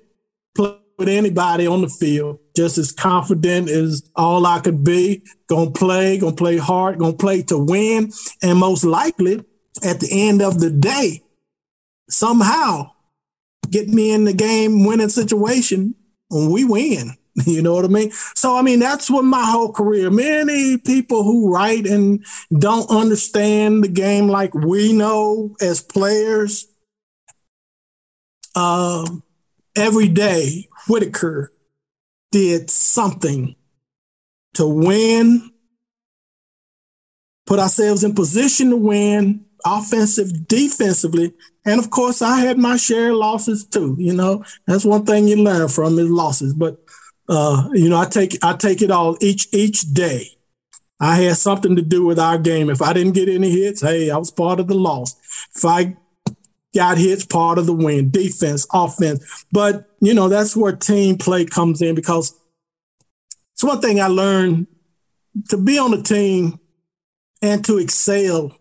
play with anybody on the field just as confident as all I could be. Gonna play, gonna play hard, gonna play to win. And most likely at the end of the day, somehow get me in the game winning situation and we win. You know what I mean? So, I mean, that's what my whole career, many people who write and don't understand the game like we know as players, um, every day, Whitaker did something to win, put ourselves in position to win, offensive, defensively. And of course, I had my share of losses too. You know, that's one thing you learn from is losses. But uh, you know, I take I take it all each each day. I had something to do with our game. If I didn't get any hits, hey, I was part of the loss. If I got hits, part of the win, defense, offense. But, you know, that's where team play comes in because it's one thing I learned to be on a team and to excel.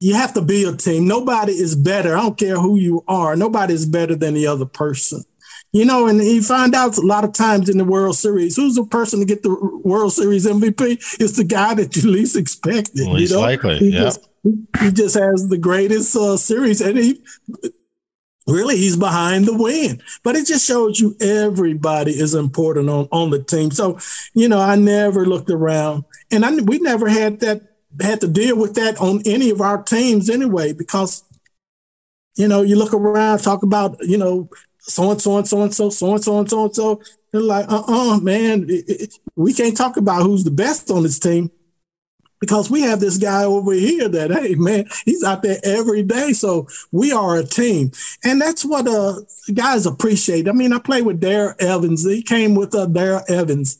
You have to be a team. Nobody is better. I don't care who you are. Nobody is better than the other person. You know, and you find out a lot of times in the World Series, who's the person to get the World Series MVP? It's the guy that you least expected. Least you know? likely, he yeah. Just, he just has the greatest uh, series, and he really he's behind the win. But it just shows you everybody is important on on the team. So you know, I never looked around, and I we never had that had to deal with that on any of our teams anyway, because you know, you look around, talk about, you know, so and so and so and so, so and so and so and so. They're like, uh uh-uh, uh man, it, it, we can't talk about who's the best on this team because we have this guy over here that, hey, man, he's out there every day. So we are a team. And that's what uh, guys appreciate. I mean, I played with Darrell Evans. He came with uh, Darrell Evans.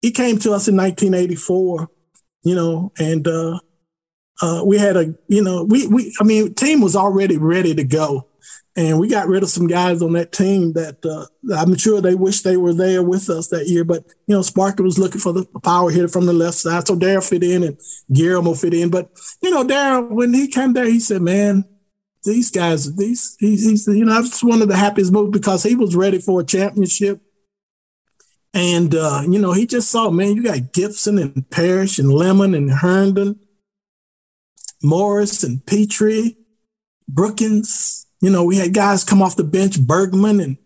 He came to us in 1984, you know, and uh, uh, we had a, you know, we, we, I mean, team was already ready to go. And we got rid of some guys on that team that uh, I'm sure they wish they were there with us that year. But, you know, Sparky was looking for the power hitter from the left side. So Darrell fit in and Guillermo fit in. But, you know, Darrell, when he came there, he said, man, these guys, these, he's, he's, you know, that's one of the happiest moves because he was ready for a championship. And, uh, you know, he just saw, man, you got Gibson and Parrish and Lemon and Herndon, Morris and Petry, Brookens, you know, we had guys come off the bench, Bergman and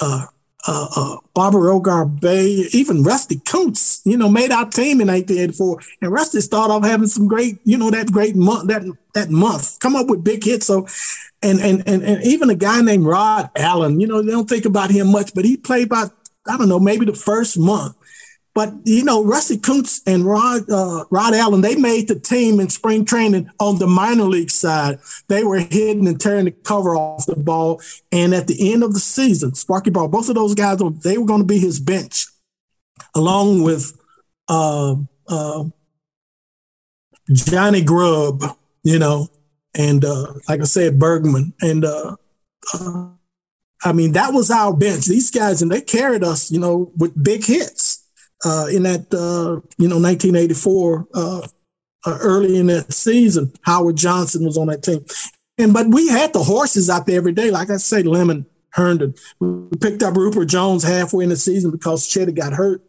uh, uh, uh, Barbaro Garbey, even Rusty Kuntz, you know, made our team in 1984. And Rusty started off having some great, you know, that great month, that that month, come up with big hits. So, and and and, and even a guy named Rod Allen, you know, they don't think about him much, but he played about, I don't know, maybe the first month. But you know, Rusty Kuntz and Rod uh, Rod Allen, they made the team in spring training on the minor league side. They were hitting and tearing the cover off the ball. And at the end of the season, Sparky Ball, both of those guys, they were going to be his bench, along with uh, uh, Johnny Grubb, you know, and uh, like I said, Bergman, and uh, uh, I mean that was our bench. These guys, and they carried us, you know, with big hits uh, in that uh, you know 1984 uh, uh, early in that season. Howard Johnson was on that team, and but we had the horses out there every day. Like I say, Lemon Herndon. We picked up Ruppert Jones halfway in the season because Chetty got hurt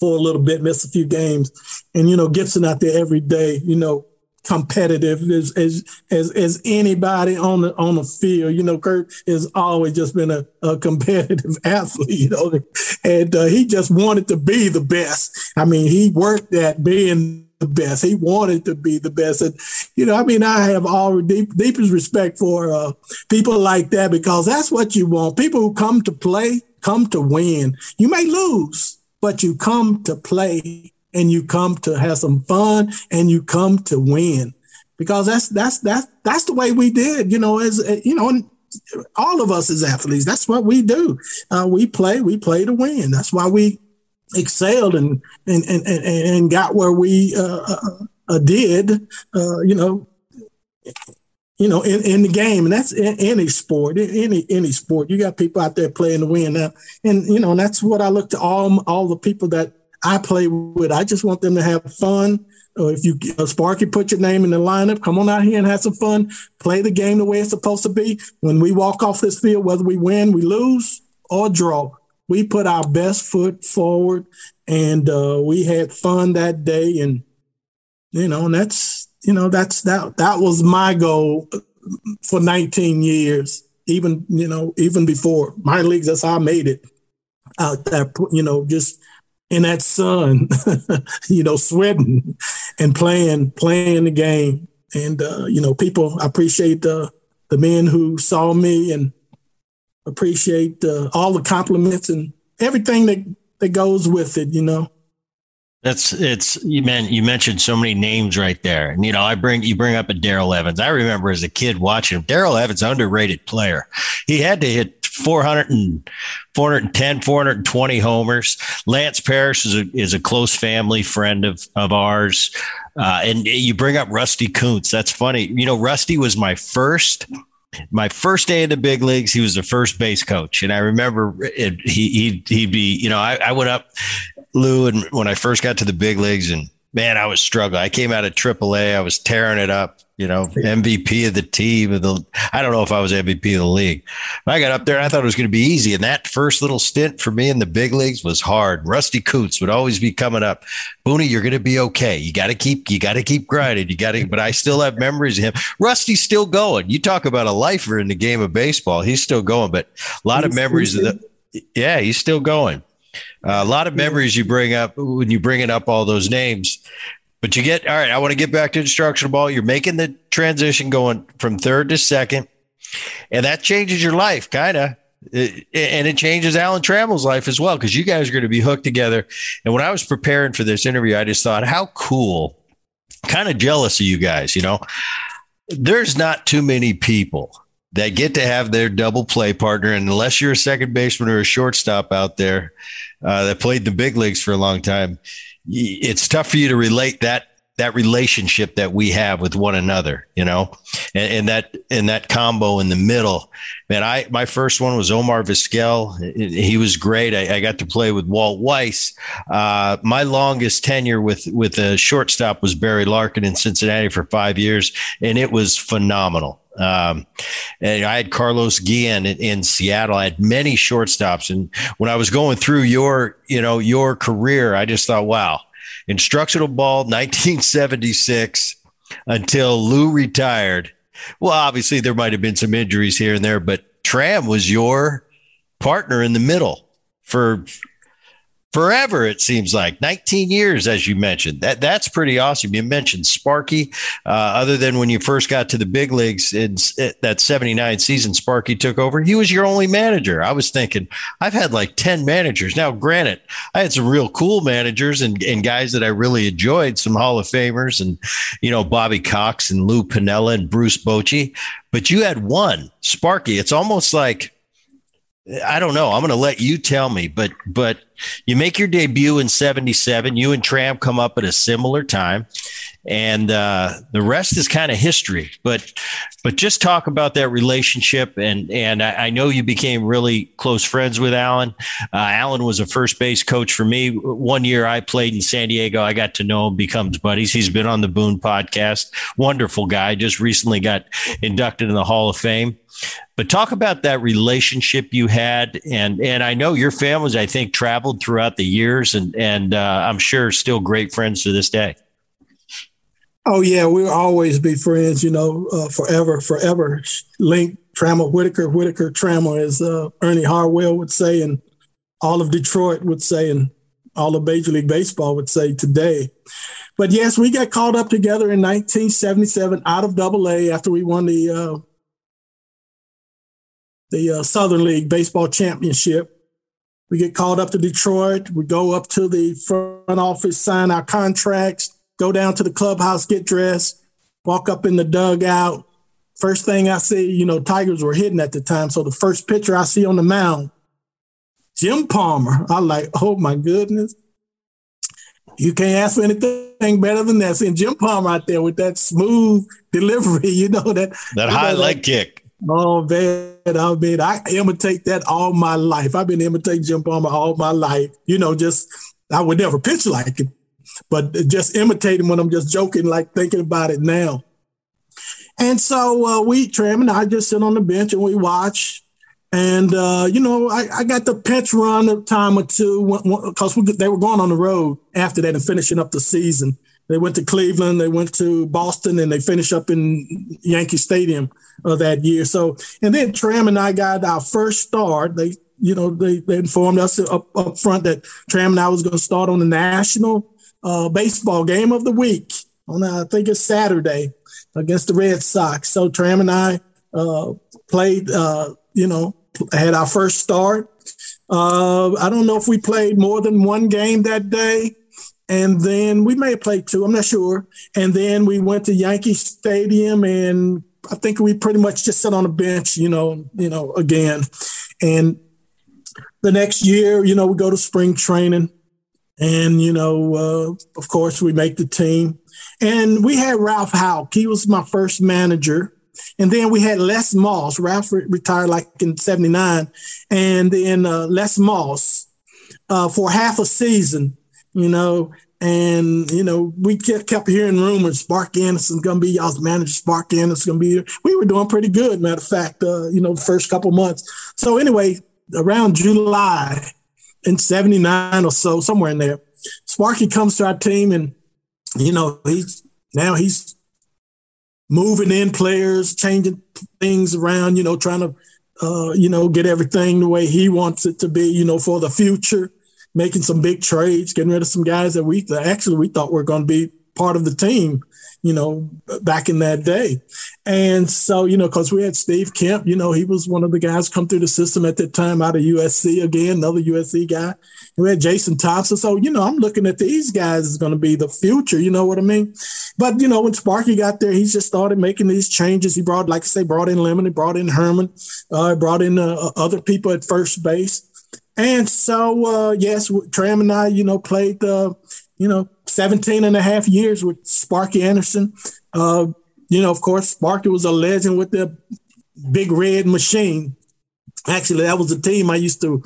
for a little bit, missed a few games, and you know Gibson out there every day. You know competitive as, as as as anybody on the on the field. You know, Kirk has always just been a, a competitive athlete. You know, and uh, he just wanted to be the best. I mean, he worked at being the best. He wanted to be the best, and you know, I mean, I have all deep, deepest respect for uh, people like that because that's what you want. People who come to play come to win. You may lose, but you come to play and you come to have some fun and you come to win. Because that's that's that's that's the way we did you know as you know all of us as athletes that's what we do. Uh, we play we play to win. That's why we excelled and and and, and, and got where we uh, uh, uh did uh, you know you know, in, in the game, and that's in any sport, any any sport. You got people out there playing to win now, and you know, and that's what I look to all all the people that I play with. I just want them to have fun. Or if you uh, Sparky, put your name in the lineup. Come on out here and have some fun. Play the game the way it's supposed to be. When we walk off this field, whether we win, we lose, or draw, we put our best foot forward, and uh, we had fun that day. And you know, and that's you know that's that that was my goal for 19 years. Even you know, even before my leagues, that's how I made it out there. You know, just in that sun, you know, sweating and playing, playing the game. And, uh, you know, people appreciate the, the men who saw me and appreciate uh, all the compliments and everything that, that goes with it, you know. That's it's you meant you mentioned so many names right there. And you know, I bring you bring up a Darrell Evans. I remember as a kid watching Darrell Evans, underrated player. He had to hit 400 and 410, 420 homers. Lance Parrish is a, is a close family friend of, of ours. Uh, and you bring up Rusty Kuntz. That's funny. You know, Rusty was my first my first day in the big leagues, he was the first base coach, and I remember it, he he'd, he'd be you know I, I went up Lou and when I first got to the big leagues and man I was struggling. I came out of AAA, I was tearing it up you know, MVP of the team of the I don't know if I was MVP of the league. I got up there I thought it was going to be easy. And that first little stint for me in the big leagues was hard. Rusty Kuntz would always be coming up. Booney, you're going to be okay. You got to keep you got to keep grinding. You got to but I still have memories of him. Rusty's still going. You talk about a lifer in the game of baseball. He's still going, but a lot of memories of the yeah, he's still going. Uh, a lot of memories you bring up when you bring it up all those names But you get all right. I want to get back to instructional ball. You're making the transition going from third to second, and that changes your life, kind of. And it changes Alan Trammell's life as well because you guys are going to be hooked together. And when I was preparing for this interview, I just thought, how cool, kind of jealous of you guys. You know, there's not too many people that get to have their double play partner. And unless you're a second baseman or a shortstop out there uh, that played the big leagues for a long time, it's tough for you to relate that that relationship that we have with one another, you know, and, and, that and that combo in the middle. Man, I my first one was Omar Vizquel. He was great. I, I got to play with Walt Weiss. Uh, my longest tenure with with a shortstop was Barry Larkin in Cincinnati for five years, and it was phenomenal. Um, and I had Carlos Guillen in, in, Seattle. I had many shortstops, and when I was going through your, you know, your career, I just thought, wow, instructional ball, 1976 until Lou retired. Well, obviously there might have been some injuries here and there, but Tram was your partner in the middle for forever it seems like. 19 years as you mentioned. That that's pretty awesome. You mentioned sparky. Uh, other than when you first got to the big leagues in that 79 season sparky took over he was your only manager. I was thinking i've had like 10 managers. Now granted i had some real cool managers and, and guys that i really enjoyed some hall of famers and you know bobby cox and lou piniella and bruce bochy but you had one sparky. It's almost like I don't know. I'm going to let you tell me, but but you make your debut in '77. You and Tram come up at a similar time, and uh, the rest is kind of history. But but just talk about that relationship, and and I, I know you became really close friends with Alan. Uh, Alan was a first base coach for me. One year I played in San Diego. I got to know him, becomes buddies. He's been on the Boone podcast. Wonderful guy. Just recently got inducted in the Hall of Fame. But talk about that relationship you had, and and I know your families, I think, traveled throughout the years, and and uh, I'm sure still great friends to this day. Oh yeah, we'll always be friends. You know, uh, forever, forever. Link Trammell Whitaker, Whitaker Trammell, as uh, Ernie Harwell would say, and all of Detroit would say, and all of Major League Baseball would say today. But yes, we got called up together in 1977 out of Double A after we won the uh, the uh, Southern League Baseball Championship. We get called up to Detroit. We go up to the front office, sign our contracts, go down to the clubhouse, get dressed, walk up in the dugout. First thing I see, you know, Tigers were hitting at the time. So the first pitcher I see on the mound, Jim Palmer. I like, oh my goodness. You can't ask for anything better than that. Seeing Jim Palmer out there with that smooth delivery, you know, that that high know, leg that, kick. Oh man, I mean, I imitate that all my life. I've been imitating Jim Palmer all my life. You know, just I would never pitch like it, but just imitating when I'm just joking, like thinking about it now. And so uh, we, Tram and I, just sit on the bench and we watch. And uh, you know, I, I, got the pinch run a time or two because they were going on the road after that and finishing up the season. They went to Cleveland, they went to Boston, and they finished up in Yankee Stadium uh, that year. So, and then Tram and I got our first start. They, you know, they, they informed us up, up front that Tram and I was going to start on the national uh, baseball game of the week on, I think it's Saturday against the Red Sox. So Tram and I uh, played, uh, you know, had our first start. Uh, I don't know if we played more than one game that day. And then we may have played two, I'm not sure. And then we went to Yankee Stadium and I think we pretty much just sat on a bench, you know, you know, again. And the next year, you know, we go to spring training and, you know, uh, of course we make the team. And we had Ralph Houk. He was my first manager. And then we had Les Moss. Ralph re- retired like in 79. And then uh, Les Moss uh, for half a season you know, and you know, we kept hearing rumors Spark Anderson's gonna be y'all's manager. Spark Anderson's gonna be. We were doing pretty good, matter of fact. Uh, you know, the first couple months. So anyway, around July in '79 or so, somewhere in there, Sparky comes to our team, and you know, he's now he's moving in players, changing things around. You know, trying to, uh, you know, get everything the way he wants it to be. You know, for the future making some big trades, getting rid of some guys that we actually we thought were going to be part of the team you know, back in that day. And so, you know, because we had Steve Kemp, you know, he was one of the guys come through the system at that time out of USC again, another USC guy. We had Jason Thompson. So, you know, I'm looking at these guys is going to be the future, you know what I mean? But, you know, when Sparky got there, he just started making these changes. He brought, like I say, brought in Lemon, he brought in Herman, uh, brought in uh, other people at first base. And so, uh, yes, Tram and I, you know, played the, you know, 17 and a half years with Sparky Anderson. Uh, you know, of course, Sparky was a legend with the big red machine. Actually, that was the team I used to,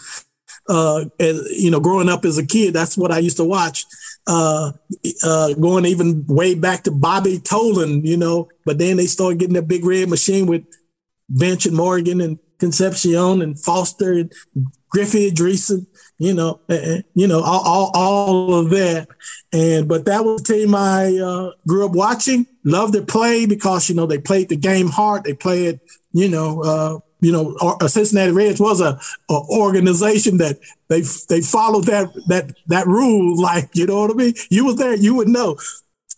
uh, as, you know, growing up as a kid, that's what I used to watch. Uh, uh, going even way back to Bobby Tolan, you know, but then they started getting the big red machine with Bench and Morgan and Concepcion and Foster and Griffey Driessen, you know, and, you know, all, all, all, of that. And, but that was the team I uh, grew up watching, loved to play because, you know, they played the game hard. They played, you know, uh, you know, Cincinnati Reds was a, a, organization that they they followed that that that rule. Like, you know what I mean? You was there, you would know.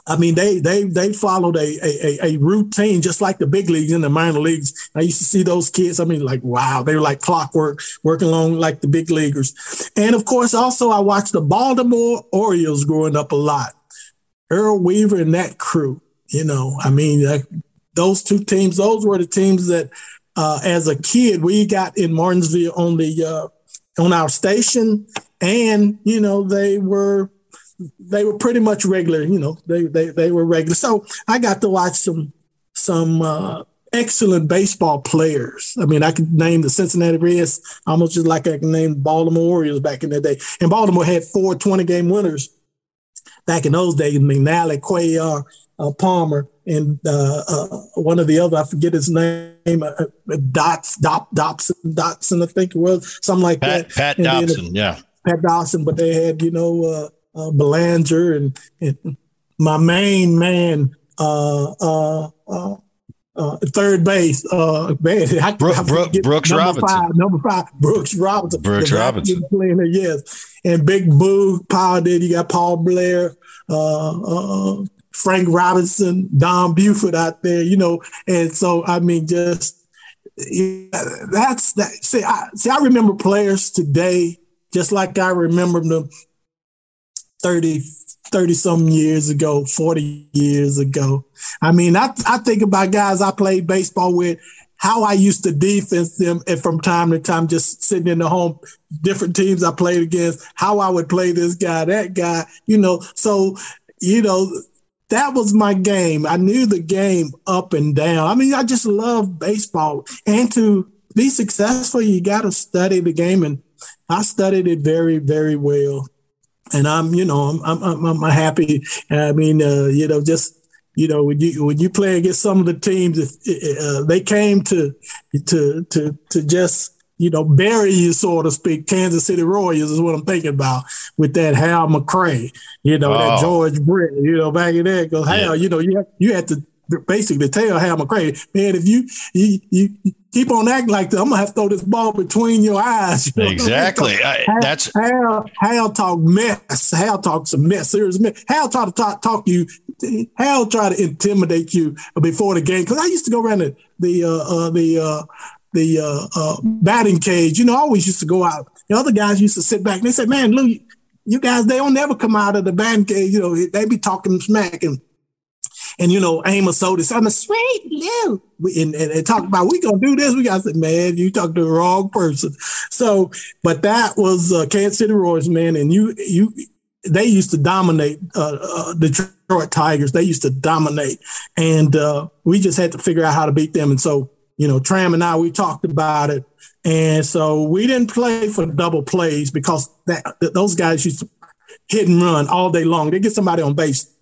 I mean, they they they followed a, a a routine just like the big leagues and the minor leagues. I used to see those kids. I mean, like wow, they were like clockwork, working along like the big leaguers. And of course, also I watched the Baltimore Orioles growing up a lot. Earl Weaver and that crew. You know, I mean, those two teams. Those were the teams that, uh, as a kid, we got in Martinsville on the uh, on our station, and you know they were they were pretty much regular. You know, they they they were regular. So I got to watch some some uh, excellent baseball players. I mean, I could name the Cincinnati Reds almost just like I can name Baltimore Orioles back in the day. And Baltimore had four 20 game winners back in those days. McNally, Cuellar, uh, Palmer, and uh, uh, one of the other, I forget his name, uh, uh, Dots, Dop, Dobson, Dotson, I think it was, something like Pat, that. Pat Dobson, yeah. Pat Dawson, but they had, you know, uh, Belanger and, and, my main man, uh, uh, uh, uh third base, uh, man, I, Brooke, I Brooke, Brooks number Robinson. Five, number five, Brooks Robinson. Brooks Robinson. Playing there, yes. And Big Boo, Power did. You got Paul Blair, uh, uh, Frank Robinson, Don Buford out there, you know. And so, I mean, just yeah, that's that. See, I, see, I remember players today just like I remember them 30, 30 some years ago, 40 years ago. I mean, I, I think about guys I played baseball with, how I used to defense them and from time to time, just sitting in the home, different teams I played against, how I would play this guy, that guy, you know. So, you know, that was my game. I knew the game up and down. I mean, I just love baseball. And to be successful, you got to study the game. And I studied it very, very well and I'm, you know, I'm, I'm, I'm happy. I mean, uh, you know, just you know, when you when you play against some of the teams, if uh, they came to to to to just you know bury you, so to speak. Kansas City Royals is what I'm thinking about with that Hal McRae, you know, oh. that George Brett, you know, back in there. Because Hal, yeah. you know, you have, you had to basically tell Hal McRae, man, if you you, you keep on acting like that, I'm gonna have to throw this ball between your eyes. You know? Exactly. I, that's Hal. Hal talk mess. Hal talks some mess. Serious mess. Hal try to talk talk you. Hal try to intimidate you before the game. Because I used to go around the the uh, uh, the uh, the uh, uh, batting cage. You know, I always used to go out. The other guys used to sit back and they said, "Man, Lou, you guys, they don't never come out of the batting cage. You know, they be talking smack and." And you know, Amos Otis, I'm a sweet Lou. And, and, and talk about we gonna do this. We got say, man, you talked to the wrong person. So, but that was uh, Kansas City Royals, man, and you you they used to dominate uh, uh, Detroit Tigers. They used to dominate, and uh, we just had to figure out how to beat them. And so, you know, Tram and I we talked about it, and so we didn't play for double plays because that those guys used to hit and run all day long. They get somebody on base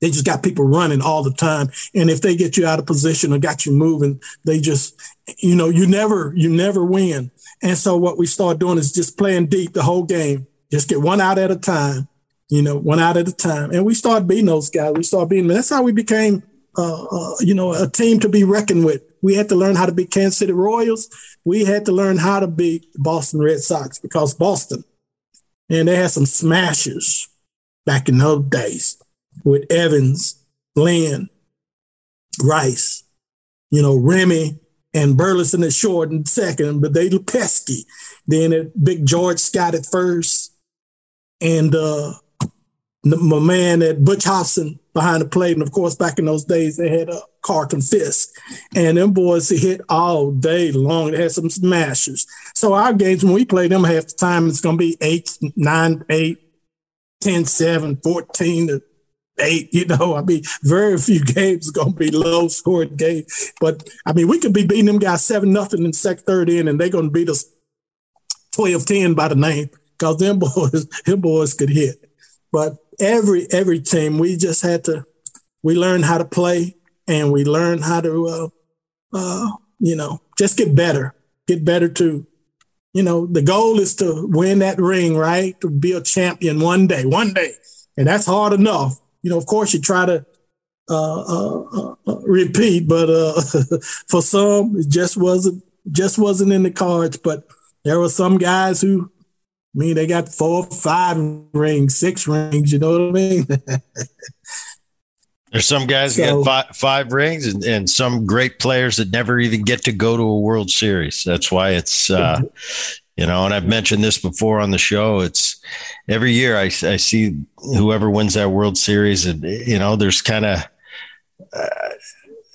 they just got people running all the time. And if they get you out of position or got you moving, they just, you know, you never, you never win. And so what we start doing is just playing deep the whole game. Just get one out at a time, you know, one out at a time. And we start beating those guys. We start beating them. That's how we became, uh, uh, you know, a team to be reckoned with. We had to learn how to beat Kansas City Royals. We had to learn how to beat Boston Red Sox because Boston, and they had some smashers back in those days with Evans, Lynn, Rice, you know, Remy and Burleson at short and second, but they pesky. Then at Big George Scott at first, and uh, my man at Butch Hobson behind the plate. And of course, back in those days, they had a Carlton Fisk. And them boys hit all day long. They had some smashers. So our games, when we play them half the time, it's going to be 8, 9, 8, 10, 7, 14 to 8. You know, I mean, very few games going to be low scoring games. But I mean, we could be beating them guys 7 nothing in second, third in, and they're going to beat us 12 10 by the name because them boys, them boys could hit. But every every team, we just had to we learned how to play and we learned how to uh, uh, you know just get better, get better too. You know, the goal is to win that ring, right? To be a champion one day, one day, and that's hard enough. You know, of course, you try to uh, uh, uh repeat, but uh, for some, it just wasn't just wasn't in the cards. But there were some guys who I mean, they got four, five rings, six rings. You know what I mean? There's some guys so, that got five, five rings, and, and some great players that never even get to go to a World Series. That's why it's, uh, you know, and I've mentioned this before on the show. It's every year I, I see whoever wins that World Series, and you know, there's kind of uh,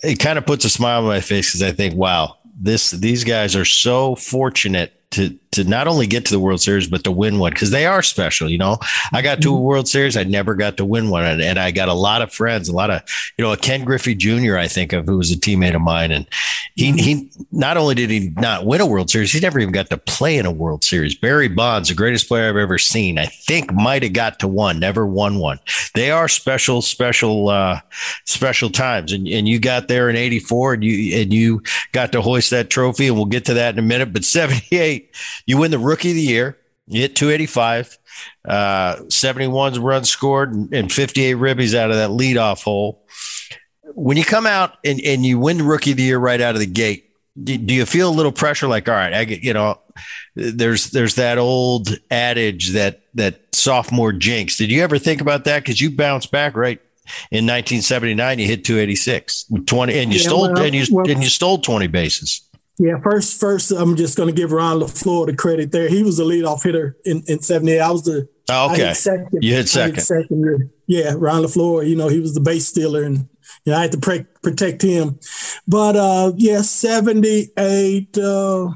it kind of puts a smile on my face because I think, wow, this these guys are so fortunate to to not only get to the World Series, but to win one because they are special. You know, I got to a mm-hmm. World Series, I never got to win one, and, and, I got a lot of friends, a lot of you know, Ken Griffey Jr. I think of who was a teammate of mine, and he mm-hmm. he not only did he not win a World Series, he never even got to play in a World Series. Barry Bonds, the greatest player I've ever seen, I think might have got to one, never won one. They are special, special, uh, special times, and and you got there in '84, and you and you got to hoist that trophy, and we'll get to that in a minute. But '78, you win the rookie of the year. You hit 285, uh, 71 runs scored, and, and 58 ribbies out of that leadoff hole. When you come out and, and you win the rookie of the year right out of the gate, do, do you feel a little pressure? Like, all right, I get, you know, there's there's that old adage that that sophomore jinx. Did you ever think about that? Because you bounced back right in 1979. You hit 286, 20, and you yeah, stole well, and you well, and you stole 20 bases. Yeah, first, first, I'm just going to give Ron LeFlore the credit there. He was the leadoff hitter in, in 78. I was the oh, okay. second. You hit second. second year. Yeah, Ron LeFlore, you know, he was the base stealer and you know, I had to pre- protect him. But uh yeah, 78 uh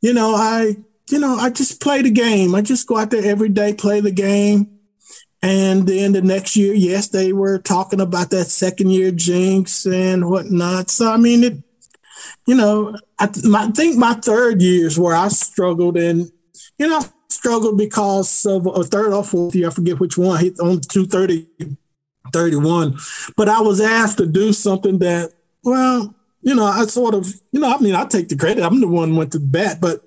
you know, I you know, I just play the game. I just go out there every day, play the game. And then the next year, yes, they were talking about that second year jinx and whatnot. So I mean, it you know, I, my, I think my third years where I struggled and, you know, I struggled because of a third or fourth year, I forget which one, hit on 230, 31. But I was asked to do something that, well, you know, I sort of, you know, I mean, I take the credit. I'm the one went to bat, but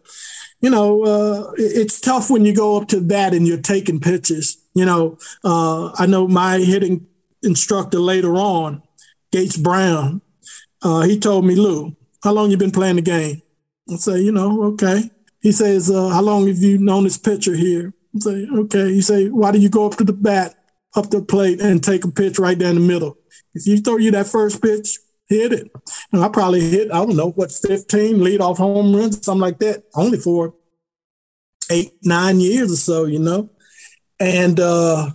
you know, uh, it's tough when you go up to bat and you're taking pitches. You know, uh, I know my hitting instructor later on, Gates Brown, uh, he told me, Lou, how long you been playing the game? I say, you know, okay. He says, uh, how long have you known this pitcher here? I say, okay. He say, why do you go up to the bat, up the plate, and take a pitch right down the middle? If you throw you that first pitch, hit it. And I probably hit, I don't know, what, 15 lead off home runs, something like that, only for eight, nine years or so, you know. And uh,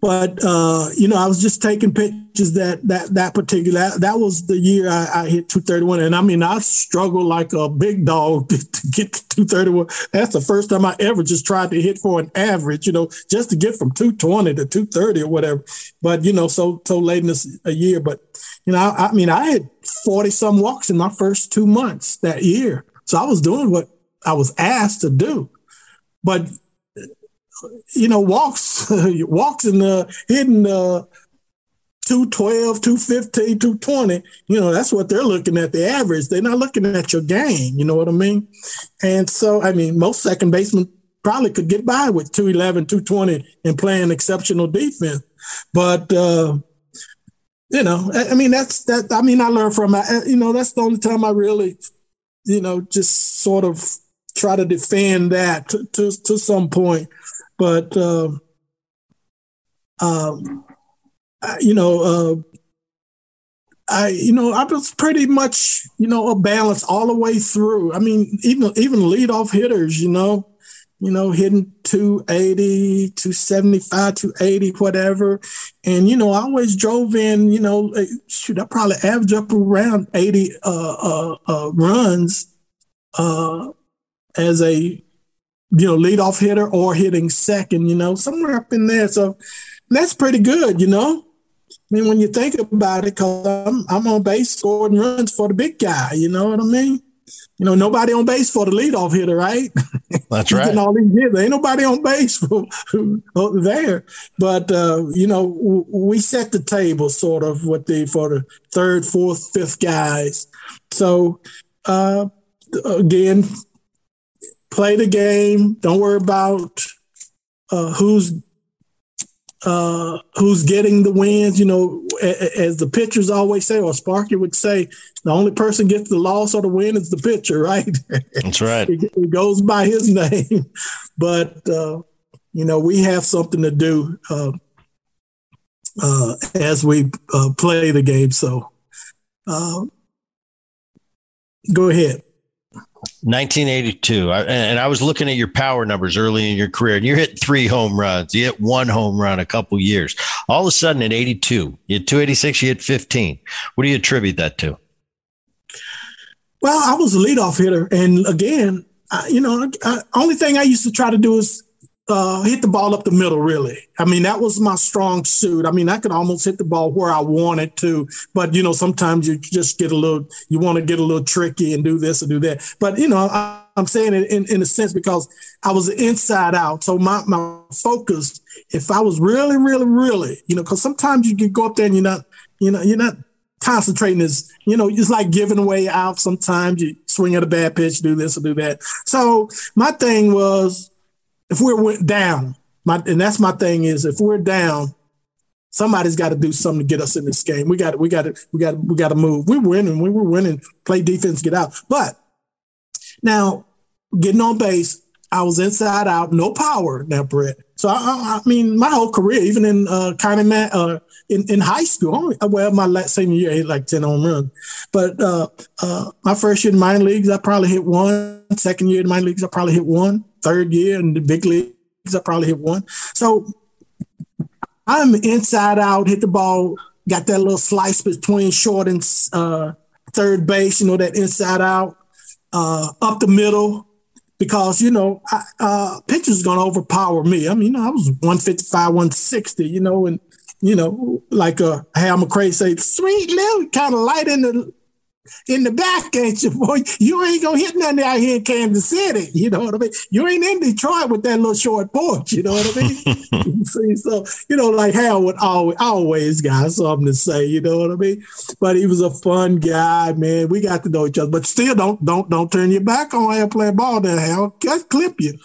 but uh, you know, I was just taking pictures that that that particular that, was the year I, I, hit 231, and I mean I struggled like a big dog to, to, get to 231. That's the first time I ever just tried to hit for an average, you know, just to get from 220 to 230 or whatever. But you know, so so late in this a year, but you know, I, I mean, I had 40 some walks in my first two months that year, so I was doing what I was asked to do, but you know, walks, walks in the hitting uh, 212, 215, 220, you know, that's what they're looking at the average. They're not looking at your game. You know what I mean? And so, I mean, most second basemen probably could get by with 211, 220 and playing exceptional defense. But, uh, you know, I, I mean, that's that. I mean, I learned from, you know, that's the only time I really, you know, just sort of try to defend that to, to, to some point. But uh, you know, uh, I, you know, I was pretty much, you know, a balance all the way through. I mean, even even leadoff hitters, you know, you know, hitting 280, 275, 280, whatever. And, you know, I always drove in, you know, shoot, I probably average up around 80 uh, uh, uh, runs uh, as a, you know, leadoff hitter or hitting second, you know, somewhere up in there. So that's pretty good, you know. I mean, when you think about it, because I'm, I'm on base scoring runs for the big guy, you know what I mean? You know, nobody on base for the leadoff hitter, right? That's right. all these hits. Ain't nobody on base for, there. But, uh, you know, we set the table sort of with the, for the third, fourth, fifth guys. So, uh, again, play the game. Don't worry about uh, who's uh, who's getting the wins. You know, as the pitchers always say, or Sparky would say, the only person gets the loss or the win is the pitcher, right? That's right. it, it, goes by his name. but, uh, you know, we have something to do uh, uh as we uh, play the game. So uh, go ahead. 1982. I, and I was looking at your power numbers early in your career, and you hit three home runs. You hit one home run a couple years. All of a sudden, at 82, you hit 286, you hit 15. What do you attribute that to? Well, I was a leadoff hitter. And again, I, you know, I, only thing I used to try to do is uh, hit the ball up the middle, really. I mean, that was my strong suit. I mean, I could almost hit the ball where I wanted to, but you know, sometimes you just get a little, you want to get a little tricky and do this and do that. But you know, I, am saying it in, in a sense because I was inside out. So my, my focus, if I was really, really, really, you know, because sometimes you can go up there and you're not, you know, you're not concentrating is, you know, it's like giving away out. Sometimes you swing at a bad pitch, do this or do that. So my thing was, if we're down, my and that's my thing is if we're down, somebody's got to do something to get us in this game. We got we got to we got we got to move. We're winning. We were winning. Play defense, get out. But now getting on base, I was inside out, no power now, Bret. So I, I, mean, my whole career, even in uh, kind of uh, in, in high school, well, my last senior year, I hit like ten home runs. But uh, uh, my first year in minor leagues, I probably hit one. Second year in minor leagues, I probably hit one. Third year in the big leagues, I probably hit one. So I'm inside out, hit the ball, got that little slice between short and uh, third base. You know that inside out, uh, up the middle because you know uh, pitchers going to overpower me. I mean, you know, I was 155, 160, you know, and you know, like uh, Hal McRae say, sweet little kind of light in the in the back, ain't you, boy? You ain't gonna hit nothing out here in Kansas City. You know what I mean? You ain't in Detroit with that little short porch. You know what I mean? See, so you know, like Hal would always always got something to say. You know what I mean? But he was a fun guy, man. We got to know each other, but still, don't don't don't turn your back on Hal playing ball. There, Hal, just clip you.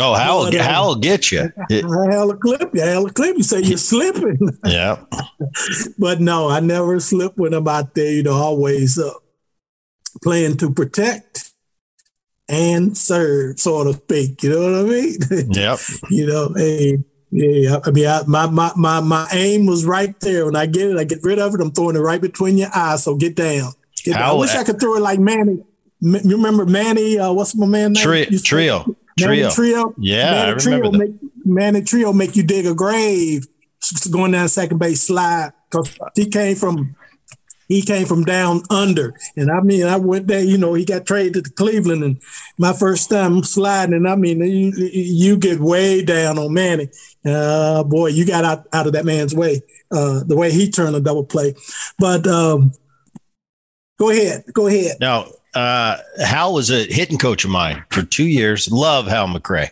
Oh, but, uh, Hal will get you. Hal will clip you. Will clip you. Say you're slipping. Yeah. but no, I never slip when I'm out there. You know, always uh, playing to protect and serve, so to speak. You know what I mean? Yep. you know, hey, yeah. I mean, I, my my my my aim was right there. When I get it, I get rid of it. I'm throwing it right between your eyes. So get down. Get down. I wish I could throw it like Manny. You remember Manny? Uh, what's my man name? Tri- Trillo. Trillo. Trillo. Yeah, Manny I remember Trillo that. Make, Manny Trillo make you dig a grave going down second base slide because he came from he came from down under. And I mean, I went there, you know, he got traded to Cleveland. And my first time sliding, and I mean, you, you get way down on Manny. Uh, boy, you got out, out of that man's way, uh, the way he turned a double play. But um, go ahead. Go ahead. Now, uh, Hal was a hitting coach of mine for two years. Love Hal McRae.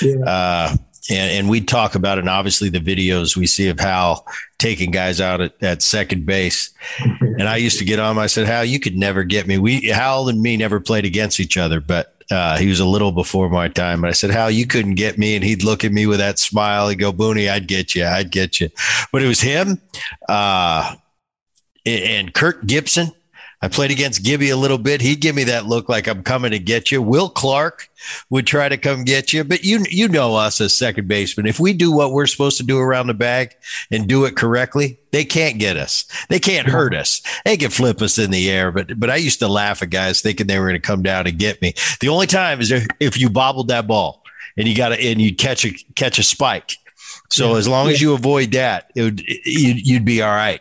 Yeah. Uh, and, and we talk about it. And obviously, the videos we see of Hal taking guys out at, at second base. and I used to get on him. I said, Hal, you could never get me. We Hal and me never played against each other, but uh, he was a little before my time. But I said, Hal, you couldn't get me. And he'd look at me with that smile. He'd go, Booney, I'd get you. I'd get you. But it was him uh, and Kirk Gibson I played against Gibby a little bit. He'd give me that look like I'm coming to get you. Will Clark would try to come get you, but you you know us as second baseman. If we do what we're supposed to do around the bag and do it correctly, they can't get us. They can't hurt us. They can flip us in the air, but but I used to laugh at guys thinking they were going to come down and get me. The only time is if you bobbled that ball and you got to and you catch a catch a spike. So yeah. as long as you avoid that, it would you'd, you'd be all right.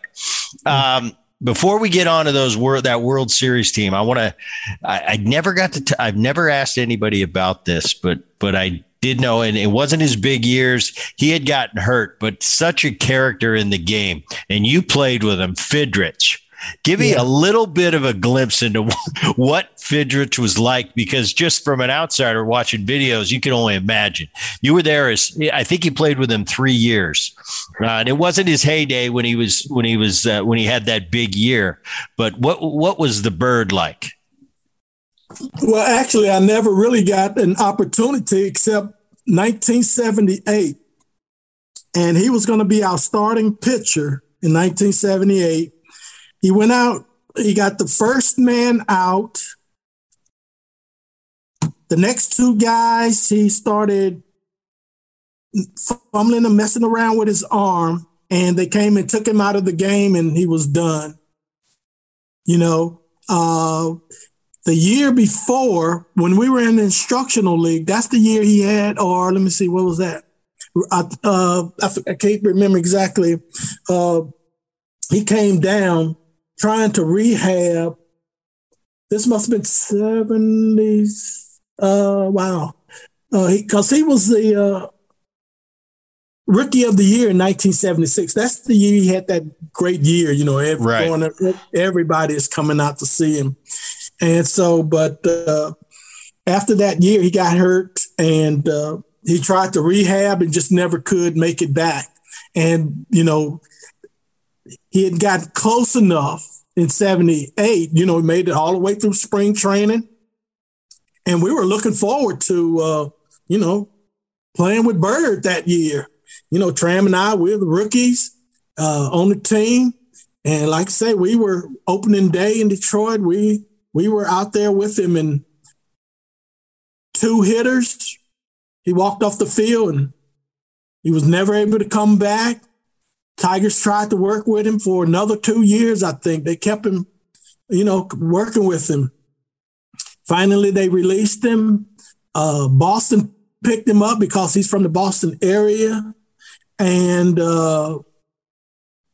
Um, before we get on to those world that World Series team, I want to. I, I, never got to. T- I've never asked anybody about this, but but I did know, and it wasn't his big years. He had gotten hurt, but such a character in the game, and you played with him, Fidrych. Give me yeah. a little bit of a glimpse into what Fidrych was like, because just from an outsider watching videos, you can only imagine. You were there as I think he played with him three years, uh, and it wasn't his heyday when he was when he was uh, when he had that big year. But what what was the bird like? Well, actually, I never really got an opportunity except 1978, and he was going to be our starting pitcher in 1978 he went out, he got the first man out. The next two guys, he started fumbling and messing around with his arm, and they came and took him out of the game, and he was done. You know, uh, the year before, when we were in the instructional league, that's the year he had, or let me see, what was that? I, uh, I, I can't remember exactly. Uh, he came down trying to rehab. This must have been 70s. Uh, wow. Because uh, he, he, was the uh, rookie of the year in 1976. That's the year he had that great year. You know, every, right. everybody is coming out to see him. And so, but uh, after that year, he got hurt and uh, he tried to rehab and just never could make it back. And, you know, he had got close enough in 78, you know, he made it all the way through spring training. And we were looking forward to, uh, you know, playing with Bird that year. You know, Tram and I, we're the rookies uh, on the team. And like I say, we were opening day in Detroit. We we were out there with him and two hitters. He walked off the field and he was never able to come back. Tigers tried to work with him for another two years, I think. They kept him, you know, working with him. Finally, they released him. Uh, Boston picked him up because he's from the Boston area. And, uh,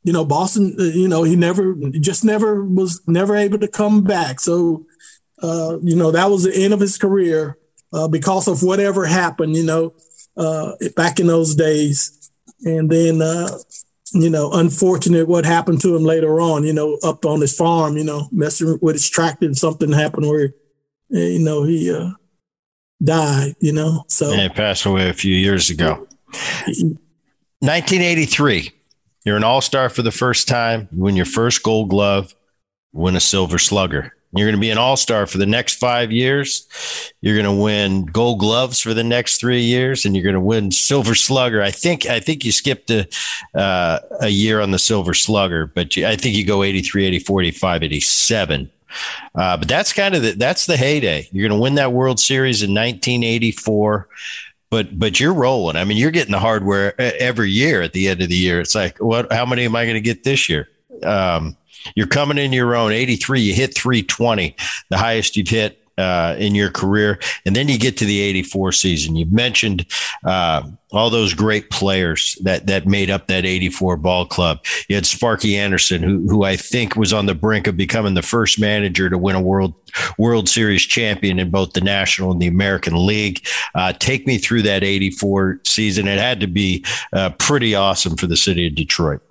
you know, Boston, uh, you know, he never, just never was never able to come back. So, uh, you know, that was the end of his career uh, because of whatever happened, you know, uh, back in those days. And then, uh, you know, unfortunate what happened to him later on, you know, up on his farm, you know, messing with his tractor and something happened where, eh, you know, he uh, died, you know. So and he passed away a few years ago. 1983, you're an all star for the first time, you win your first gold glove, win a silver slugger. You're going to be an all star for the next five years. You're going to win Gold Gloves for the next three years, and you're going to win Silver Slugger. I think I think you skipped a uh, a year on the Silver Slugger, but you, I think you go 83, 84, 85, 87. Uh, but that's kind of the, that's the heyday. You're going to win that World Series in 1984 but but you're rolling. I mean, you're getting the hardware every year at the end of the year. It's like, what? How many am I going to get this year? Um, you're coming in your own 83. You hit 320, the highest you've hit uh, in your career. And then you get to the 84 season. You've mentioned uh, all those great players that, that made up that 84 ball club. You had Sparky Anderson, who, who I think was on the brink of becoming the first manager to win a World World Series champion in both the National and the American League. Uh, take me through that 84 season. It had to be uh, pretty awesome for the city of Detroit.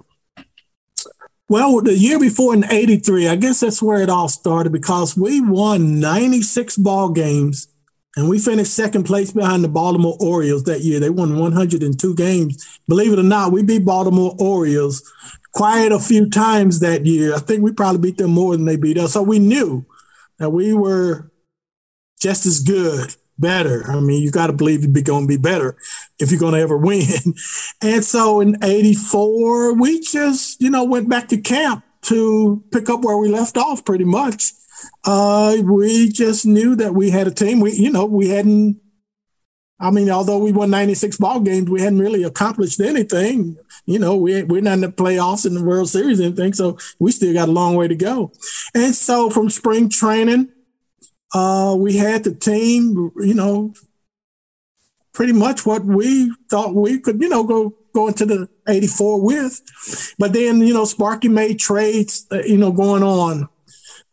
Well, the year before in 83, I guess that's where it all started because we won 96 ball games and we finished second place behind the Baltimore Orioles that year. They won 102 games. Believe it or not, we beat Baltimore Orioles quite a few times that year. I think we probably beat them more than they beat us. So we knew that we were just as good better. I mean, you got to believe you're going to be better if you're going to ever win. And so in 84, we just, you know, went back to camp to pick up where we left off pretty much. Uh, we just knew that we had a team. We, you know, we hadn't, I mean, although we won 96 ball games, we hadn't really accomplished anything. You know, we, we're not in the playoffs in the World Series anything. So we still got a long way to go. And so from spring training, uh, we had the team, you know, pretty much what we thought we could, you know, go go into the 84 with. But then, you know, Sparky made trades, uh, you know, going on.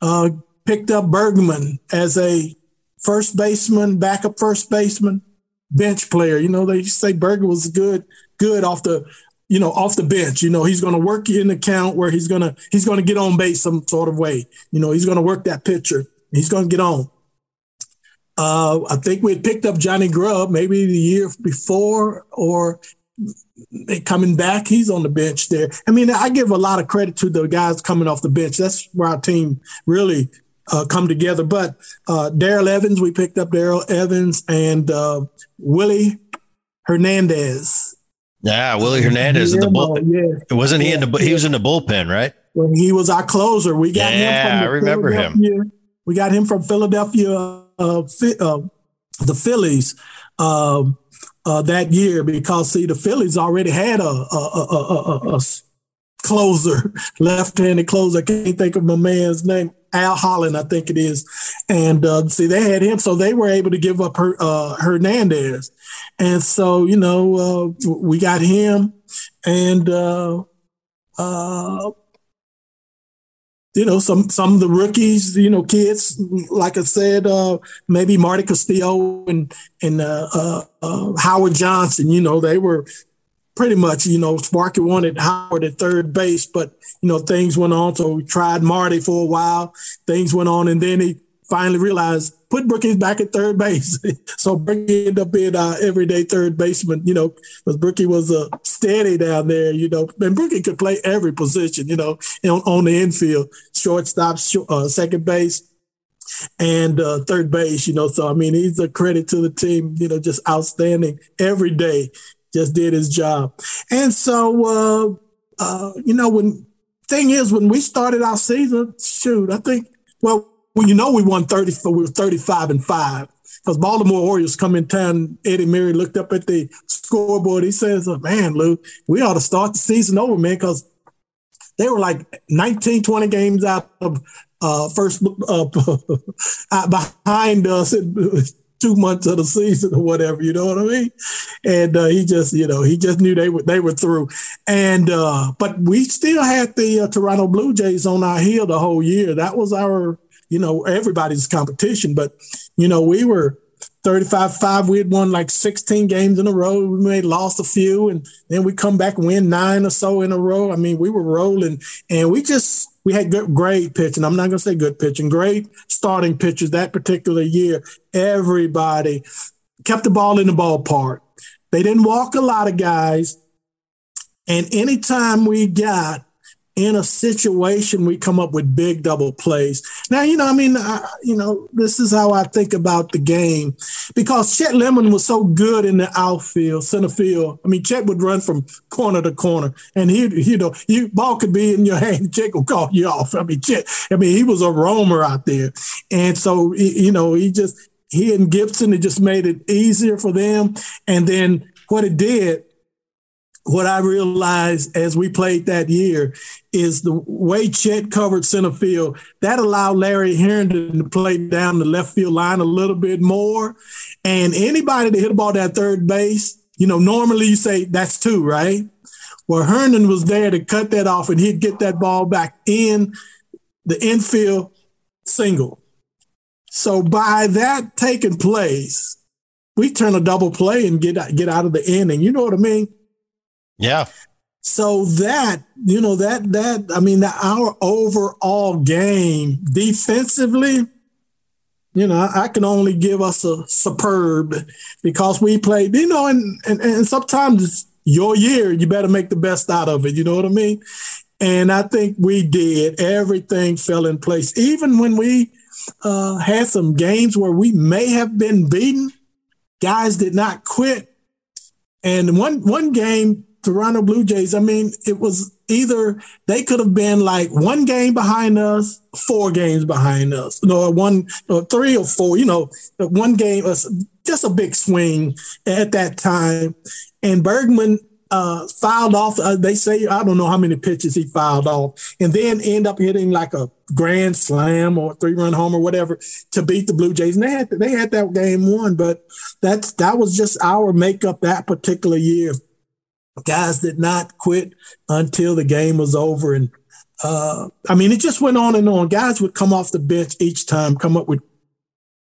Uh, picked up Bergman as a first baseman, backup first baseman, bench player. You know, they say Bergman was good, good off the, you know, off the bench. You know, he's going to work in the count where he's going to he's going to get on base some sort of way. You know, he's going to work that pitcher. He's going to get on. Uh, I think we had picked up Johnny Grubb maybe the year before, or coming back, he's on the bench there. I mean, I give a lot of credit to the guys coming off the bench. That's where our team really uh, come together. But uh, Darrell Evans, we picked up Darrell Evans and uh, Willie Hernandez. Yeah, Willie Hernandez in the bullpen. Yeah. Wasn't he yeah. in the? He was in the bullpen, right? When he was our closer, we got yeah, him. From I remember him. We got him from Philadelphia, the Phillies. Um, uh, that year because see the Phillies already had a, a, a, a closer, left-handed closer. I can't think of my man's name. Al Holland, I think it is. And uh, see, they had him, so they were able to give up her, uh, Hernandez. And so, you know, uh, we got him. And uh, uh, you know, some some of the rookies, you know, kids, like I said, uh, maybe Marty Castillo and and uh, uh, uh, Howard Johnson, you know, they were pretty much, you know, Sparky wanted Howard at third base, but you know, things went on. So we tried Marty for a while. Things went on, and then he finally realized put Brookie back at third base. so Brookie ended up being our everyday third baseman, you know, because Brookie was a steady down there, you know, and Brookie could play every position, you know, on, on the infield, shortstop, uh, second base, and uh, third base, you know. So, I mean, he's a credit to the team, you know, just outstanding every day, just did his job. And so, uh, uh, you know, when thing is, when we started our season, shoot, I think, well, well, you know, we won 30, we were 35 and five because Baltimore Orioles come in town. Eddie Murray looked up at the scoreboard. He says, oh, man, Lou, we ought to start the season over, man, because they were like 19, 20 games out of uh, first uh, behind us two months of the season or whatever, you know what I mean? And uh, he just, you know, he just knew they were they were through. And uh, but we still had the uh, Toronto Blue Jays on our heel the whole year. That was our you know, everybody's competition. But, you know, we were 35 5. We had won like 16 games in a row. We may lost a few, and then we come back win nine or so in a row. I mean, we were rolling, and we just, we had good, great pitching. I'm not going to say good pitching, great starting pitchers that particular year. Everybody kept the ball in the ballpark. They didn't walk a lot of guys. And anytime we got in a situation we come up with big double plays. Now, you know, I mean, I, you know, this is how I think about the game because Chet Lemon was so good in the outfield, center field. I mean, Chet would run from corner to corner, and he, you know, you ball could be in your hand, Chet would call you off. I mean, Chet, I mean, he was a roamer out there, and so you know, he just he and Gibson, it just made it easier for them. And then what it did what I realized as we played that year is the way Chet covered center field, that allowed Larry Herndon to play down the left field line a little bit more. And anybody that hit a ball at third base, you know, normally you say that's two, right? Well, Herndon was there to cut that off and he'd get that ball back in the infield single. So by that taking place, we turn a double play and get get out of the inning. You know what I mean? Yeah. So that, you know, that, that, I mean, our overall game defensively, you know, I can only give us a superb because we played, you know, and, and, and sometimes your year, you better make the best out of it. You know what I mean? And I think we did. Everything fell in place. Even when we uh, had some games where we may have been beaten, guys did not quit. And one one game Toronto Blue Jays, I mean, it was either they could have been like one game behind us, four games behind us, no, one or three or four, you know, one game, just a big swing at that time. And Bergman uh, filed off. Uh, they say I don't know how many pitches he filed off, and then end up hitting like a grand slam or three run home or whatever to beat the Blue Jays. And they had they had that game won, but that's that was just our makeup that particular year. Guys did not quit until the game was over, and uh, I mean it just went on and on. Guys would come off the bench each time, come up with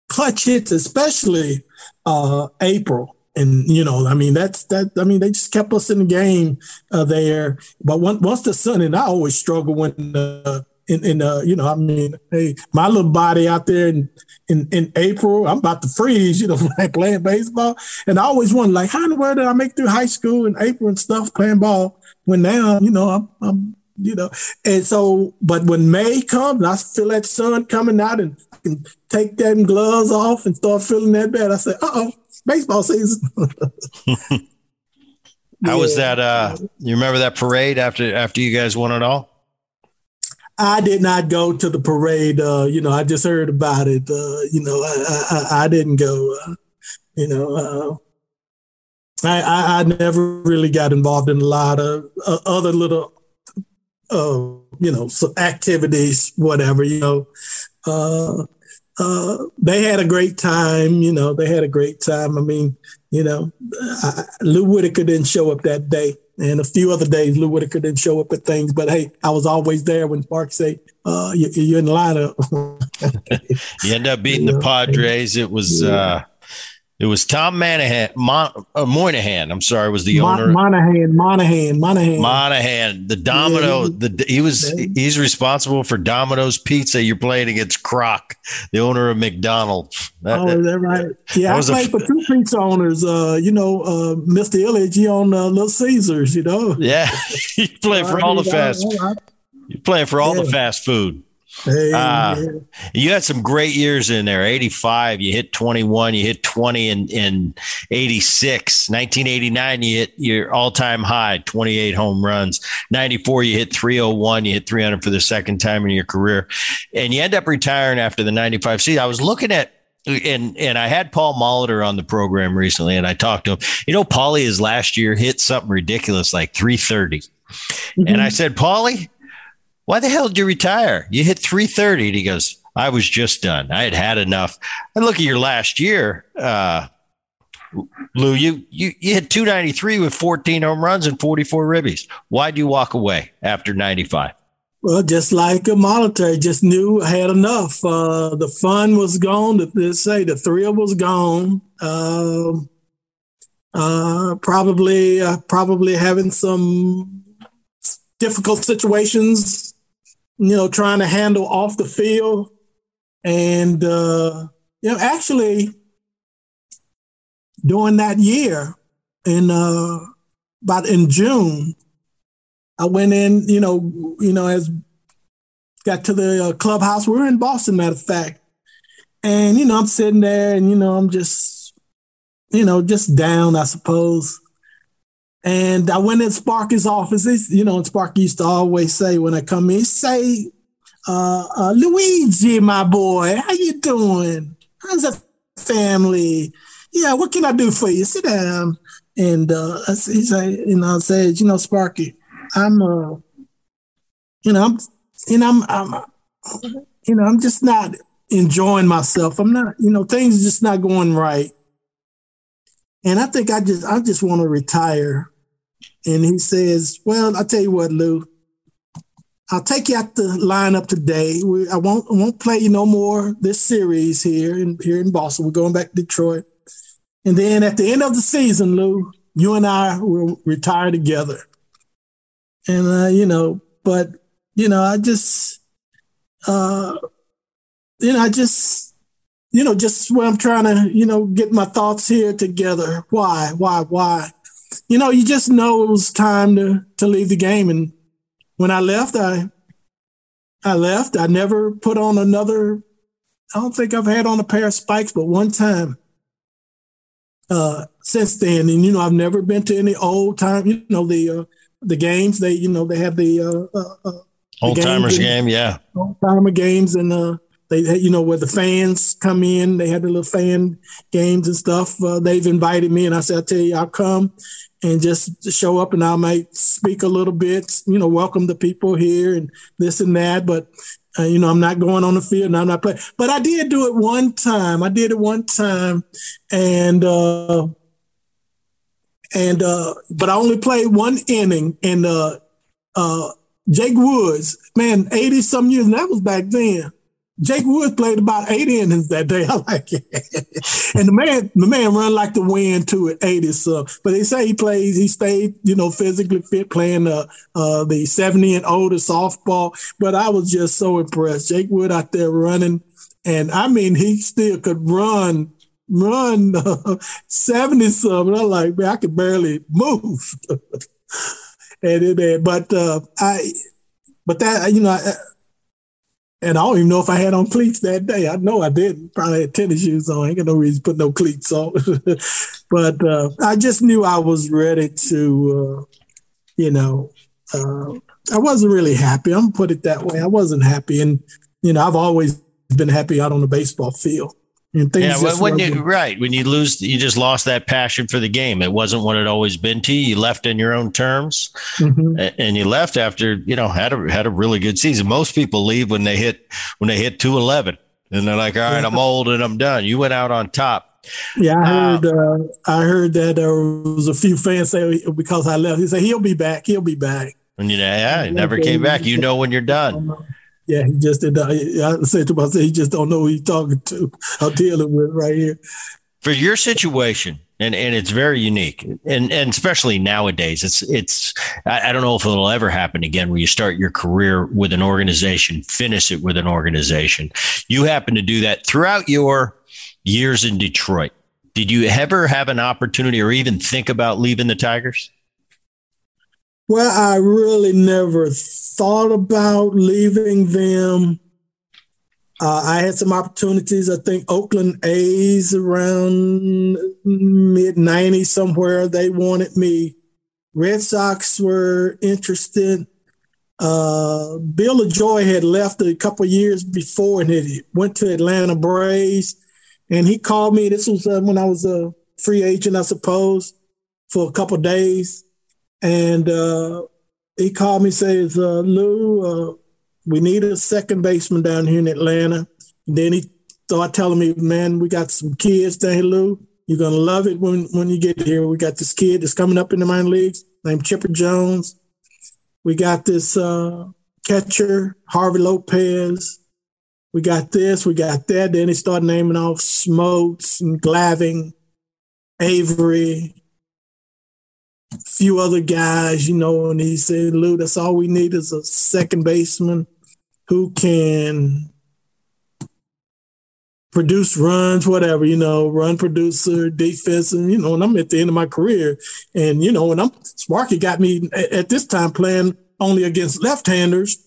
clutch hits, especially uh, April and you know, I mean, that's that. I mean, they just kept us in the game uh, there. But once, once the sun, and I always struggle when uh, in, in uh, you know, I mean, hey, my little body out there in, in in April, I'm about to freeze. You know, like playing baseball, and I always wonder, like, how in the world did I make through high school in April and stuff playing ball? When now, you know, I'm, I'm you know, and so, but when May comes, I feel that sun coming out, and I can take them gloves off and start feeling that bad. I say, uh oh baseball season. How yeah. was that? Uh, you remember that parade after after you guys won it all? I did not go to the parade. Uh, you know, I just heard about it. Uh, you know, I, I, I didn't go. Uh, you know, uh, I, I, I never really got involved in a lot of uh, other little, you know, activities, whatever. You know, uh, they had a great time. You know, they had a great time. I mean, you know, I, Lou Whitaker didn't show up that day, and a few other days Lou Whitaker didn't show up at things. But hey, I was always there when Spark say, uh, you, are in the lineup." you end up beating the Padres. It was. Yeah. Uh, it was Tom Manahan, Mon, uh, Moynihan. I'm sorry, was the Mon- owner. Monaghan, Monaghan, Monaghan. Monaghan, the Domino. Yeah. The he was he's responsible for Domino's Pizza. You're playing against Kroc, the owner of McDonald's. That, oh, is that right? Yeah, that I played a, for two pizza owners. Uh, you know, uh, Mr. Ilitch, he on uh, Little Caesars. You know. Yeah, you play for all the fast. You playing for all yeah. the fast food. Hey, uh, you had some great years in there. 85, you hit 21, you hit 20 in, in 86. 1989, you hit your all time high, 28 home runs. 94, you hit 301, you hit 300 for the second time in your career. And you end up retiring after the 95 season. I was looking at and and I had Paul Molitor on the program recently, and I talked to him. You know, Paulie his last year hit something ridiculous like 330. Mm-hmm. And I said, Paulie, why the hell did you retire? You hit 330. And he goes, I was just done. I had had enough. And look at your last year, uh, Lou. You you you hit 293 with 14 home runs and 44 ribbies. Why'd you walk away after 95? Well, just like a Molitor, just knew I had enough. Uh, the fun was gone. Let's say the thrill was gone. Uh, uh, probably, uh, probably having some difficult situations you know, trying to handle off the field. And, uh, you know, actually, during that year, in uh, about in June, I went in, you know, you know, as got to the uh, clubhouse. We are in Boston, matter of fact. And, you know, I'm sitting there and, you know, I'm just, you know, just down, I suppose. And I went in Sparky's office. You know, Sparky used to always say when I come in, say, uh, uh, Luigi, my boy, how you doing? How's the family? Yeah, what can I do for you? Sit down. And uh, he said, you know, I said, you know, Sparky, I'm, uh, you know, I'm, you know, I'm, I'm, you know, I'm just not enjoying myself. I'm not, you know, things are just not going right. And I think I just, I just want to retire and he says, "Well, I'll tell you what, Lou. I'll take you out the lineup today. We, I won't I won't play you no more this series here in here in Boston. We're going back to Detroit, and then at the end of the season, Lou, you and I will retire together. And uh, you know, but you know, I just, uh, you know, I just, you know, just where I'm trying to, you know, get my thoughts here together. Why, why, why? You know, you just know it was time to to leave the game. And when I left, I I left. I never put on another. I don't think I've had on a pair of spikes, but one time uh, since then. And you know, I've never been to any old time. You know, the uh, the games. They you know they have the uh, uh, uh old timers game, yeah, old timer games, and uh, they you know where the fans come in. They had the little fan games and stuff. Uh, they've invited me, and I said, "I'll tell you, I'll come." And just show up, and I might speak a little bit, you know, welcome the people here and this and that. But uh, you know, I'm not going on the field and I'm not playing. But I did do it one time. I did it one time, and uh, and uh, but I only played one inning. And uh, uh, Jake Woods, man, eighty some years, and that was back then. Jake Woods played about eight innings that day. I like it. and the man, the man run like the wind too at 80 so. But they say he plays, he stayed, you know, physically fit playing uh, uh, the 70 and older softball. But I was just so impressed. Jake Wood out there running. And I mean, he still could run, run uh, 70 something. I'm like, man, I could barely move. and it, but uh, I, but that, you know, I, and I don't even know if I had on cleats that day. I know I didn't. Probably had tennis shoes on. I ain't got no reason to put no cleats on. but uh, I just knew I was ready to, uh, you know, uh, I wasn't really happy. I'm gonna put it that way. I wasn't happy, and you know, I've always been happy out on the baseball field. And things yeah, when you right when you lose, you just lost that passion for the game. It wasn't what it always been to you. You left in your own terms, mm-hmm. and you left after you know had a had a really good season. Most people leave when they hit when they hit two eleven, and they're like, "All right, I'm old and I'm done." You went out on top. Yeah, I heard. Uh, I heard that there was a few fans say because I left, he said he'll be back. He'll be back. And you know, yeah, he never came back. You know when you're done. Yeah, he just did. I said to myself, he just don't know who he's talking to. I'm dealing with right here. For your situation, and and it's very unique, and and especially nowadays, it's it's. I, I don't know if it'll ever happen again, where you start your career with an organization, finish it with an organization. You happen to do that throughout your years in Detroit. Did you ever have an opportunity, or even think about leaving the Tigers? Well, I really never thought about leaving them. Uh, I had some opportunities. I think Oakland A's around mid 90s somewhere, they wanted me. Red Sox were interested. Uh, Bill Lajoie had left a couple years before and he went to Atlanta Braves. And he called me. This was uh, when I was a free agent, I suppose, for a couple days and uh, he called me, says, uh, Lou, uh, we need a second baseman down here in Atlanta. And then he started telling me, man, we got some kids down here, Lou. You're gonna love it when when you get here. We got this kid that's coming up in the minor leagues named Chipper Jones. We got this uh, catcher, Javy Lopez. We got this, we got that. Then he started naming off Smoltz and Glavine, Avery, few other guys, you know, and he said, Lou, that's all we need is a second baseman who can produce runs, whatever, you know, run producer, defense, and you know, and I'm at the end of my career. And, you know, and I'm Sparky got me at, at this time playing only against left-handers.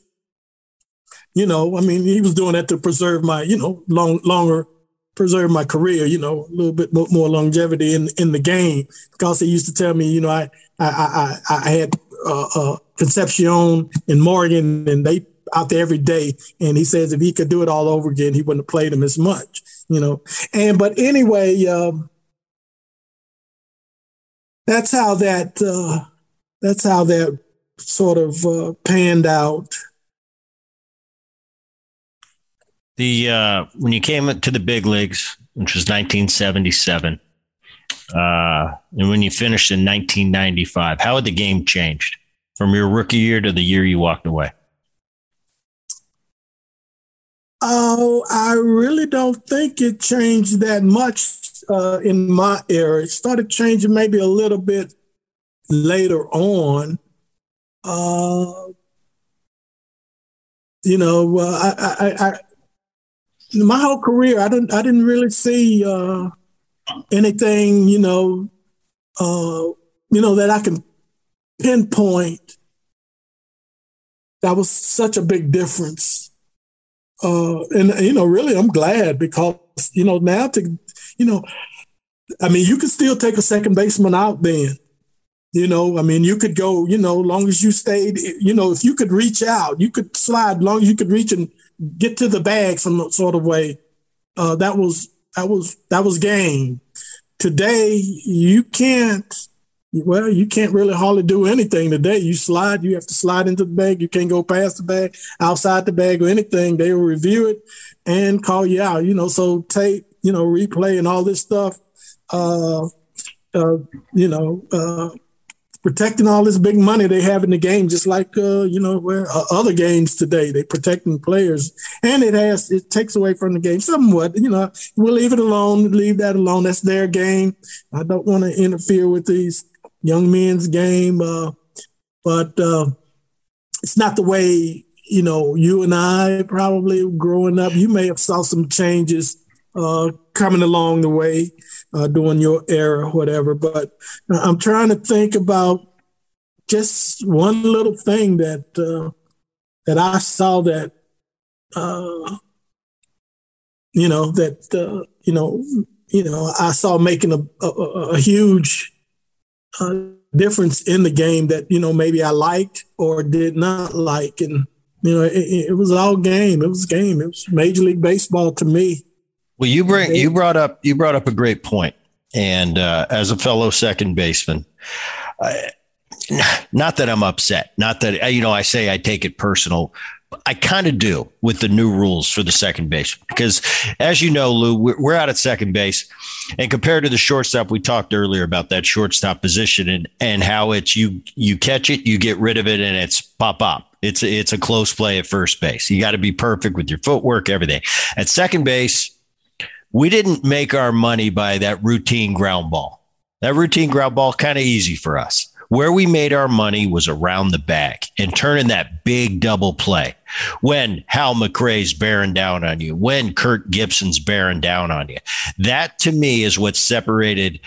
You know, I mean, he was doing that to preserve my, you know, long longer preserve my career, you know, a little bit more longevity in in the game. Because he used to tell me, you know, I I I, I had uh, uh, Concepcion and Morgan, and they out there every day. And he says if he could do it all over again, he wouldn't have played them as much, you know. And but anyway, um, that's how that uh, that's how that sort of uh, panned out. The uh, when you came to the big leagues, which was 1977, uh, and when you finished in 1995, how had the game changed from your rookie year to the year you walked away? Oh, I really don't think it changed that much uh, in my era. It started changing maybe a little bit later on. Uh, you know, uh, I, I, I, my whole career, I didn't, I didn't really see uh, anything, you know, uh, you know, that I can pinpoint that was such a big difference. Uh, and, you know, really, I'm glad because, you know, now to, you know, I mean, you can still take a second baseman out then. You know, I mean, you could go, you know, long as you stayed, you know, if you could reach out, you could slide, long as you could reach and get to the bag some sort of way. Uh, that was that was that was game. Today, you can't. Well, you can't really hardly do anything today. You slide, you have to slide into the bag. You can't go past the bag, outside the bag, or anything. They will review it and call you out. You know, so tape, you know, replay and all this stuff. Uh, uh, you know, uh, protecting all this big money they have in the game, just like uh, you know where uh, other games today. They protecting players, and it has it takes away from the game somewhat. You know, we'll leave it alone. Leave that alone. That's their game. I don't want to interfere with these young men's game, uh, but uh, it's not the way you know you and I probably growing up. You may have saw some changes uh, coming along the way uh, during your era, whatever. But I'm trying to think about just one little thing that uh, that I saw that uh, you know that uh, you know you know I saw making a, a, a huge uh, difference in the game that you know maybe I liked or did not like, and you know it, it was all game. It was game. It was Major League Baseball to me. Well, you bring you brought up you brought up a great point, and uh, as a fellow second baseman, I, not that I'm upset, not that you know I say I take it personal. I kind of do with the new rules for the second base because, as you know, Lou, we're, out at second base, and compared to the shortstop, we talked earlier about that shortstop position and and how it's you you catch it, you get rid of it, and it's pop up. It's it's a close play at first base. You got to be perfect with your footwork, everything. At second base, we didn't make our money by that routine ground ball. That routine ground ball kind of easy for us. Where we made our money was around the back and turning that big double play. When Hal McRae's bearing down on you, when Kirk Gibson's bearing down on you. That to me is what separated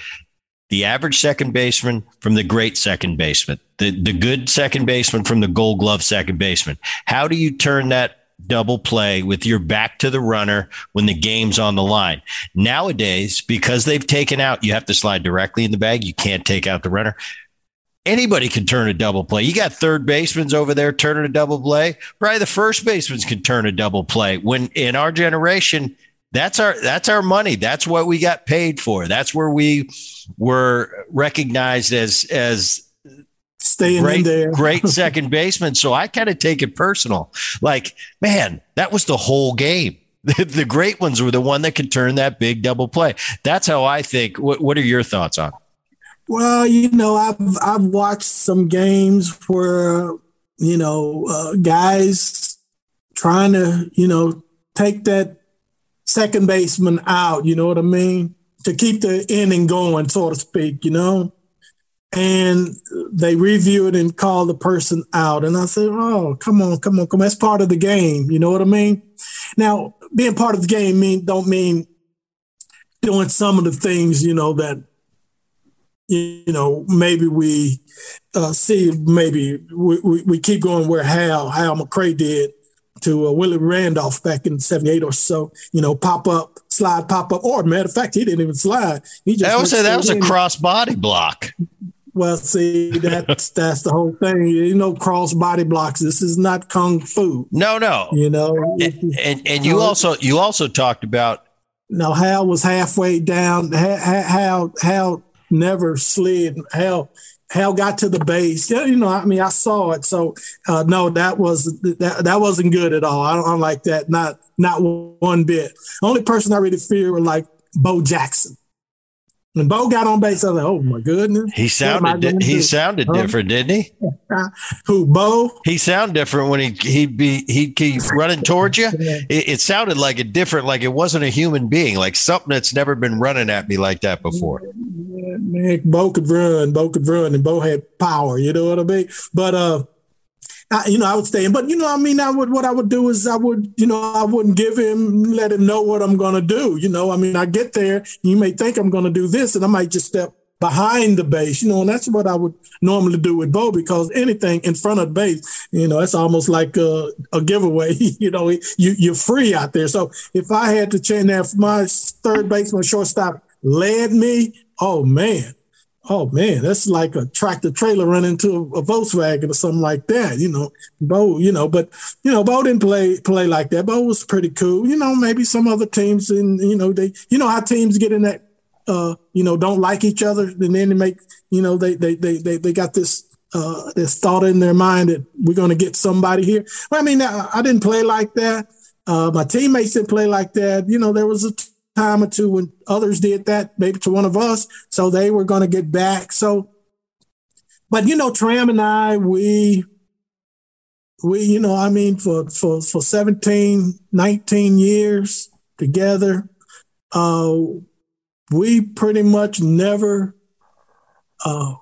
the average second baseman from the great second baseman, the, the good second baseman from the gold glove second baseman. How do you turn that double play with your back to the runner when the game's on the line. Nowadays, because they've taken out, you have to slide directly in the bag. You can't take out the runner. Anybody can turn a double play. You got third basemen over there turning a double play. Probably the first basemen can turn a double play. When in our generation, that's our that's our money. That's what we got paid for. That's where we were recognized as as staying great, in there. great second baseman. So I kind of take it personal. Like, man, that was the whole game. The, the great ones were the one that could turn that big double play. That's how I think. What, what are your thoughts on? Well, you know, I've I've watched some games where you know uh, guys trying to you know take that second baseman out. You know what I mean? To keep the inning going, so to speak. You know, and they review it and call the person out. And I said, "Oh, come on, come on, come on! That's part of the game. You know what I mean?" Now, being part of the game mean don't mean doing some of the things you know that you know maybe we uh, see maybe we, we, we, keep going where Hal Hal McRae did to uh, Willie Randolph back in '78 or so. You know, pop up, slide, pop up. Or matter of fact, he didn't even slide. He just I would say that was a cross body block. Well, see, that's that's the whole thing. You know, cross body blocks. This is not kung fu. No, no. You know, and and, and you also you also talked about. No, Hal was halfway down. Hal Hal never slid. Hal Hal got to the base. Yeah, you know, I mean, I saw it. So uh, no, that was that, that wasn't good at all. I don't, I don't like that. Not not one bit. Only person I really fear was like Bo Jackson. When Bo got on base, I was like, "Oh my goodness!" He sounded di- he do? sounded different, didn't he? Who Bo? He sounded different when he he'd be he'd keep running towards you. It, it, sounded like a different, like it wasn't a human being, like something that's never been running at me like that before. man, Bo could run, Bo could run, and Bo had power. You know what I mean? But uh, I, you know, I would stay in. But you know, I mean, I would what I would do is I would, you know, I wouldn't give him, let him know what I'm gonna do. You know, I mean, I get there, you may think I'm gonna do this, and I might just step behind the base, you know, and that's what I would normally do with Bo because anything in front of the base, you know, it's almost like a, a giveaway. you know, you you're free out there. So if I had to change that, my third baseman, shortstop led me. Oh man, oh man, that's like a tractor trailer running into a, Volkswagen or something like that. You know, Bo, you know, but you know, Bo didn't play play like that. Bo was pretty cool. You know, maybe some other teams and you know they, you know how teams get in that, uh, you know, don't like each other, and then they make, you know, they they they they, they got this. Uh, this thought in their mind that we're to get somebody here. Well, I mean, I, I didn't play like that. Uh, my teammates didn't play like that. You know, there was a time or two when others did that, maybe to one of us. So they were going to get back. So, but you know, Tram and I, we, we, you know, I mean, for, for, for 17, 19 years together, uh, we pretty much never uh,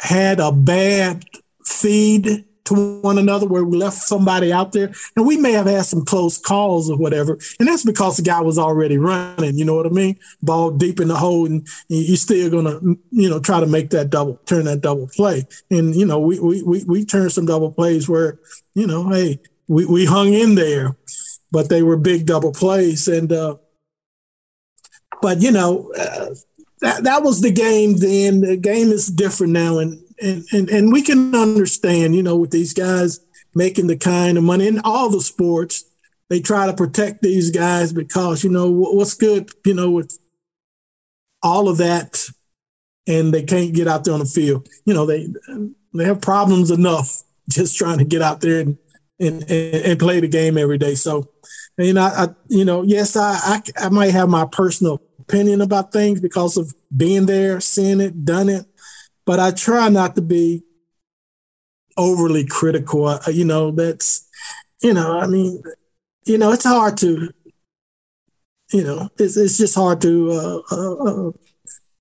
had a bad feed to one another where we left somebody out there. And we may have had some close calls or whatever. And that's because the guy was already running you know what i mean? Ball deep in the hole and you're still gonna you know try to make that double turn that double play. And you know we we we, we turned some double plays where you know hey we, we hung in there but they were big double plays. And uh but you know uh, that, that was the game then. The game is different now and and, and and we can understand, you know, with these guys making the kind of money in all the sports, they try to protect these guys because you know what's good, you know, with all of that, and they can't get out there on the field. You know, they they have problems enough just trying to get out there and and, and play the game every day. So, you know, I, you know, yes, I, I I might have my personal opinion about things because of being there, seeing it, done it but I try not to be overly critical. You know, that's, you know, I mean, you know, it's hard to, you know, it's, it's just hard to uh, uh, uh,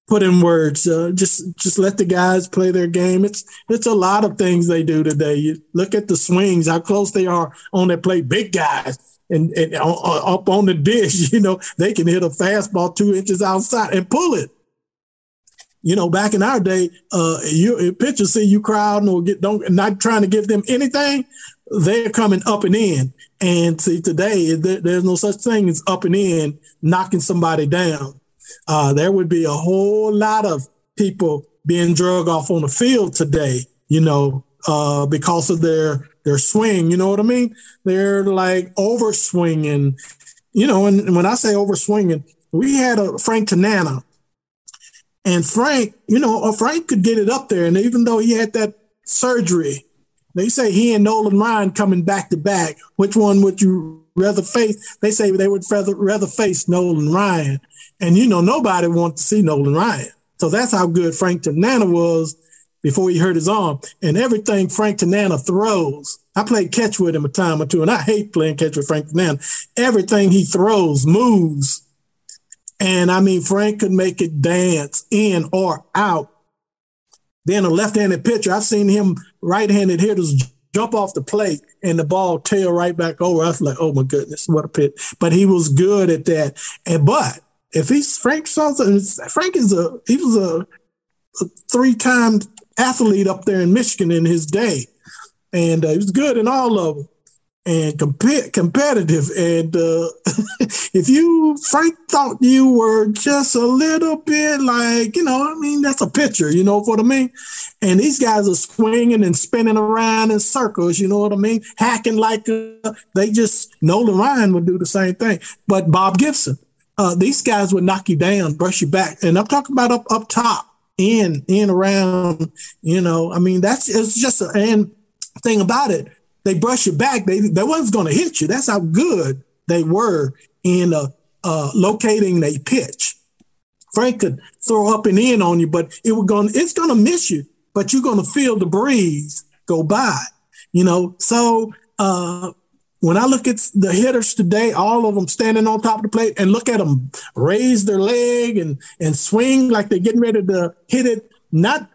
put in words. Uh, just just let the guys play their game. It's it's a lot of things they do today. You look at the swings, how close they are on that play. Big guys. And, and up on the dish, you know, they can hit a fastball two inches outside and pull it you know, back in our day, uh, you pitchers see you crowding or get don't not trying to give them anything, they're coming up and in. And see, today there, there's no such thing as up and in knocking somebody down. Uh, there would be a whole lot of people being drug off on the field today, you know, uh, because of their their swing. You know what I mean? They're like over swinging, you know. And when I say over swinging, we had a Frank Tanana and Frank, you know, uh, Frank could get it up there. And even though he had that surgery, they say he and Nolan Ryan coming back to back. Which one would you rather face? They say they would rather rather face Nolan Ryan. And you know, nobody wants to see Nolan Ryan. So that's how good Frank Tanana was before he hurt his arm. And everything Frank Tanana throws, I played catch with him a time or two, and I hate playing catch with Frank Tanana. Everything he throws moves and I mean, Frank could make it dance in or out. Then a left-handed pitcher, I've seen him right-handed hitters jump off the plate and the ball tail right back over. I was like, oh my goodness, what a pit. But he was good at that. And but if he's Frank something, Frank is a he was a, a three-time athlete up there in Michigan in his day. And uh, he was good in all of them and comp- competitive. And uh, if you, Frank thought you were just a little bit like, you know, I mean, that's a pitcher, you know what I mean? And these guys are swinging and spinning around in circles, you know what I mean? Hacking like uh, they just, Nolan Ryan would do the same thing. But Bob Gibson, uh, these guys would knock you down, brush you back. And I'm talking about up, up top, in, in around, you know, I mean, that's, it's just, a, thing about it, they brush your back, they they wasn't going to hit you. That's how good they were in uh, uh, locating a pitch. Frank could throw up and in on you, but it was going it's going to miss you. But you're going to feel the breeze go by, you know. So uh, when I look at the hitters today, all of them standing on top of the plate, and look at them raise their leg and and swing like they're getting ready to hit it, not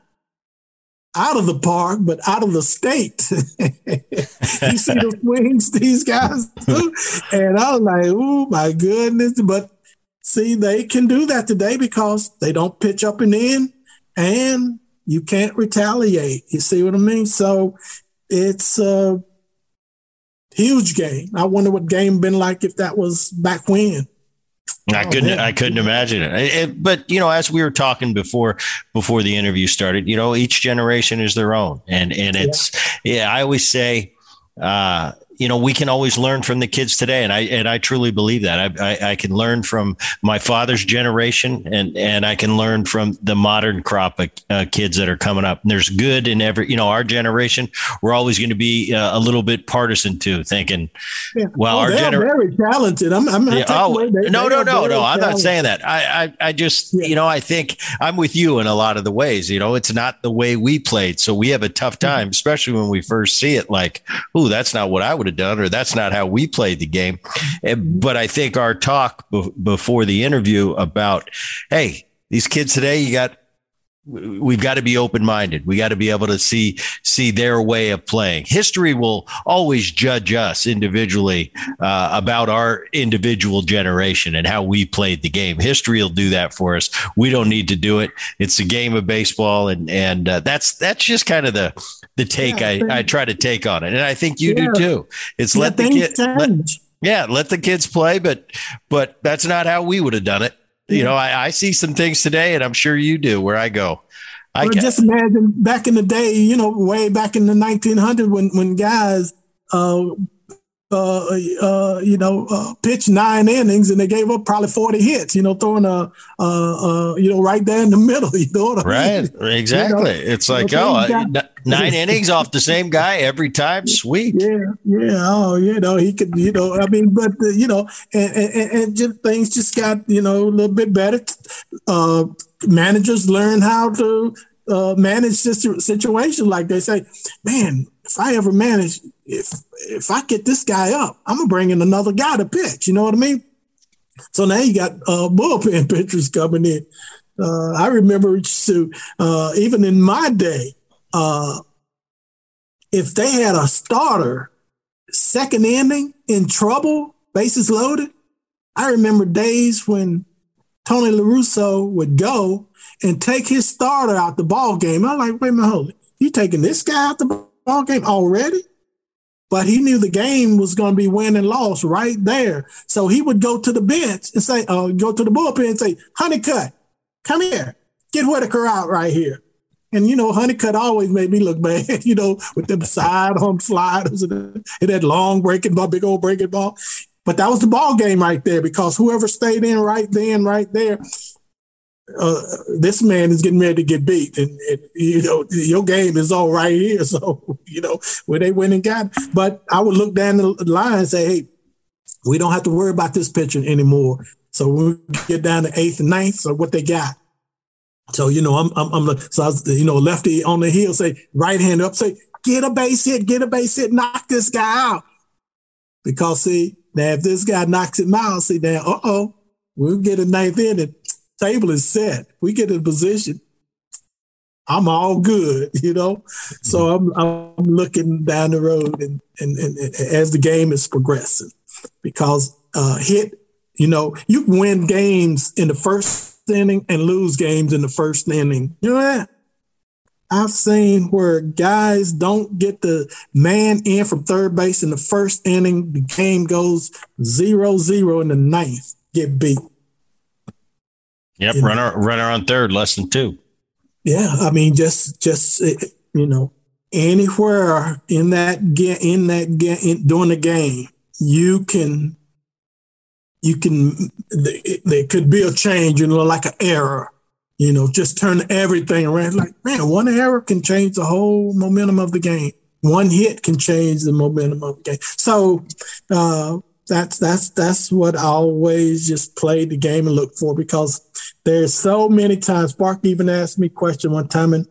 out of the park, but out of the state. you see the swings these guys do? And I was like, oh my goodness. But see, they can do that today because they don't pitch up and in and you can't retaliate. You see what I mean? So it's a huge game. I wonder what game been like if that was back when. I oh, couldn't. I couldn't imagine it. it. But you know, as we were talking before, before the interview started, you know, each generation is their own, and and it's yeah. yeah I always say, uh, you know we can always learn from the kids today and i and i truly believe that i i, I can learn from my father's generation and and i can learn from the modern crop of uh, kids that are coming up and there's good in every you know our generation we're always going to be uh, a little bit partisan too thinking yeah. well oh, our generation very talented i'm, I'm not yeah, oh, they, no they no no no i'm not saying that i i, I just yeah. you know i think i'm with you in a lot of the ways you know it's not the way we played so we have a tough mm-hmm. time mm-hmm. especially when we first see it like oh that's not what i would would have done, or that's not how we played the game. Eh, but I think our talk before the interview about, hey, these kids today, you got we've got to be open minded. We got to be able to see see their way of playing. History will always judge us individually uh, about our individual generation and how we played the game. History will do that for us. We don't need to do it. It's a game of baseball, and and uh, that's that's just kind of the the take yeah, I, I try to take on it, and I think you yeah. do too. It's yeah, let the kid, let, yeah, let the kids play, but but that's not how we would have done it. You know, I, I see some things today, and I'm sure you do where I go. I well, just imagine back in the day, you know, way back in the 1900s when when guys uh, uh, uh, you know, uh, pitched nine innings and they gave up probably 40 hits, you know, throwing a, uh, uh, you know, right there in the middle, you know what I mean? Right. Exactly. You know? It's like, you know, oh, got, nine innings off the same guy every time. Sweet. Yeah. Yeah. Oh, you know, he could, you know, I mean, but, uh, you know, and, and, and just things just got, you know, a little bit better. Uh, managers learn how to, uh, manage this situation. Like they say, man, if I ever manage, if if I get this guy up, I'm gonna bring in another guy to pitch. You know what I mean? So now you got uh, bullpen pitchers coming in. Uh, I remember so, uh, even in my day, uh, if they had a starter second inning in trouble, bases loaded, I remember days when Tony La Russa would go and take his starter out the ball game. I'm like, wait a minute, hold it. You taking this guy out the ball game already? But he knew the game was going to be win and loss right there. So he would go to the bench and say, uh, go to the bullpen and say, Honeycutt, come here, get Whitaker out right here. And you know, Honeycutt always made me look bad, you know, with them side home sliders and, and that long breaking ball, big old breaking ball. But that was the ball game right there because whoever stayed in right then, right there, uh, this man is getting ready to get beat, and, and, you know your game is all right here. So you know where they went and got. But I would look down the line and say, hey, we don't have to worry about this pitcher anymore. So we get down to eighth and ninth, so what they got. So you know I'm I'm, I'm the, so I was, you know lefty on the heel say right hand up say get a base hit get a base hit knock this guy out because see now if this guy knocks him out see now uh oh we'll get a ninth inning table is set. We get in position. I'm all good, you know. So I'm I'm looking down the road and and, and, and as the game is progressing, because uh, hit, you know, you win games in the first inning and lose games in the first inning. You know that? I've seen where guys don't get the man in from third base in the first inning. The game goes zero zero in the ninth, get beat. Yep, runner runner on third, less than two. Yeah, I mean, just just eh, you know, anywhere in that game in that game during the game, you can you can there could be a change, you know, like an error. You know, just turn everything around. Like man, one error can change the whole momentum of the game. One hit can change the momentum of the game. So uh, that's that's that's what I always just play the game and look for because there's so many times. Spark even asked me a question one time, and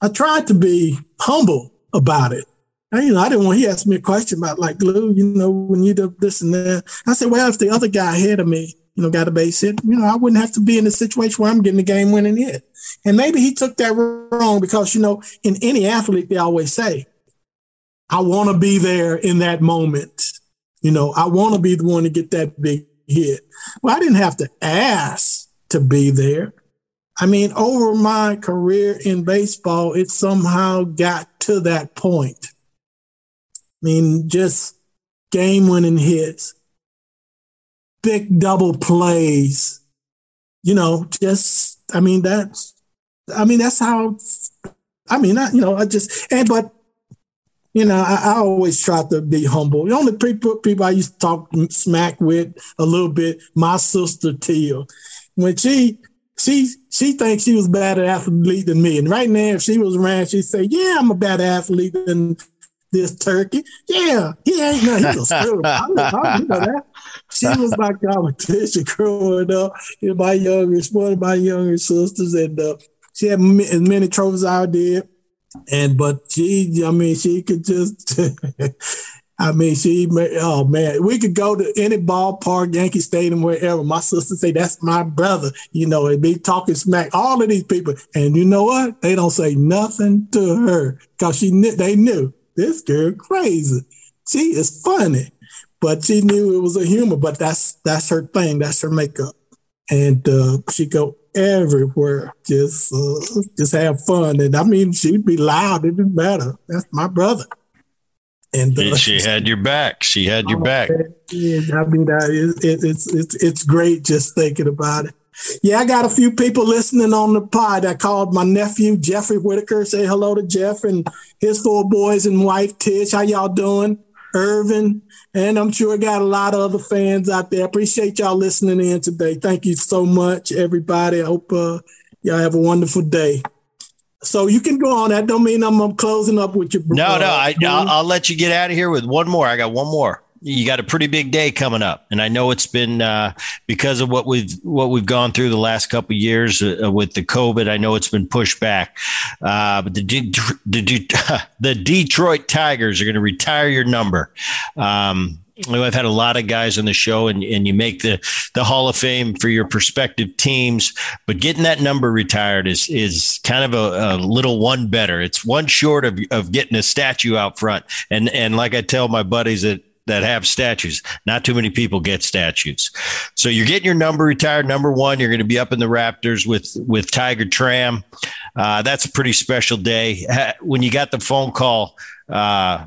I tried to be humble about it. And, you know, I didn't want. He asked me a question about like Lou, you know, when you do this and that. I said, well, if the other guy ahead of me, you know, got a base hit, you know, I wouldn't have to be in a situation where I'm getting the game winning hit. And maybe he took that wrong because you know, in any athlete, they always say, I want to be there in that moment you know, I want to be the one to get that big hit. Well, I didn't have to ask to be there. I mean, over my career in baseball, it somehow got to that point. I mean, just game winning hits. big double plays. You know, just I mean that's I mean that's how I mean I you know I just and but you know I, I always try to be humble. The only people people I used to talk smack with a little bit, my sister Tia, when she she she thinks she was better athlete than me. And right now, if she was around, she'd say, "Yeah, I'm a better athlete than this turkey. Yeah, he ain't nothing. He's a screw. I know, that. She was my competition growing up. You know, my younger, one of my younger sisters, and uh, she had as many trophies I did. And but she, I mean, she could just. I mean, she, oh man, we could go to any ballpark, Yankee Stadium, wherever. My sister say that's my brother. You know, and be talking smack. All of these people, and you know what? They don't say nothing to her because she knew they knew this girl crazy. She is funny, but she knew it was a humor. But that's that's her thing. That's her makeup, and uh, she go everywhere. Just uh, just have fun. And I mean, she'd be loud. It didn't matter. That's my brother. And uh, she had your back. She had your oh, back. Yeah, I mean, uh, it, it, it's it's it's great just thinking about it. Yeah, I got a few people listening on the pod. I called my nephew Jeffrey Whitaker. Say hello to Jeff and his four boys and wife Tish. How y'all doing? Irvin, and I'm sure I got a lot of other fans out there. Appreciate y'all listening in today. Thank you so much, everybody. I hope uh, y'all have a wonderful day. So you can go on. That don't mean I'm, I'm closing up with you. No, uh, no, I, I'll, I'll let you get out of here with one more. I got one more you got a pretty big day coming up, and I know it's been uh, because of what we've what we've gone through the last couple years uh, with the COVID. I know it's been pushed back, uh, but the the, the Detroit Tigers are going to retire your number. Um, I've had a lot of guys on the show, and, and you make the, the Hall of Fame for your prospective teams. But getting that number retired is is kind of a, a, little one better. It's one short of, of getting a statue out front. And and like I tell my buddies at that have statues. Not too many people get statues. So you're getting your number retired. Number one, you're going to be up in the Raptors with with Tiger Tram. Uh, that's a pretty special day. When you got the phone call, uh,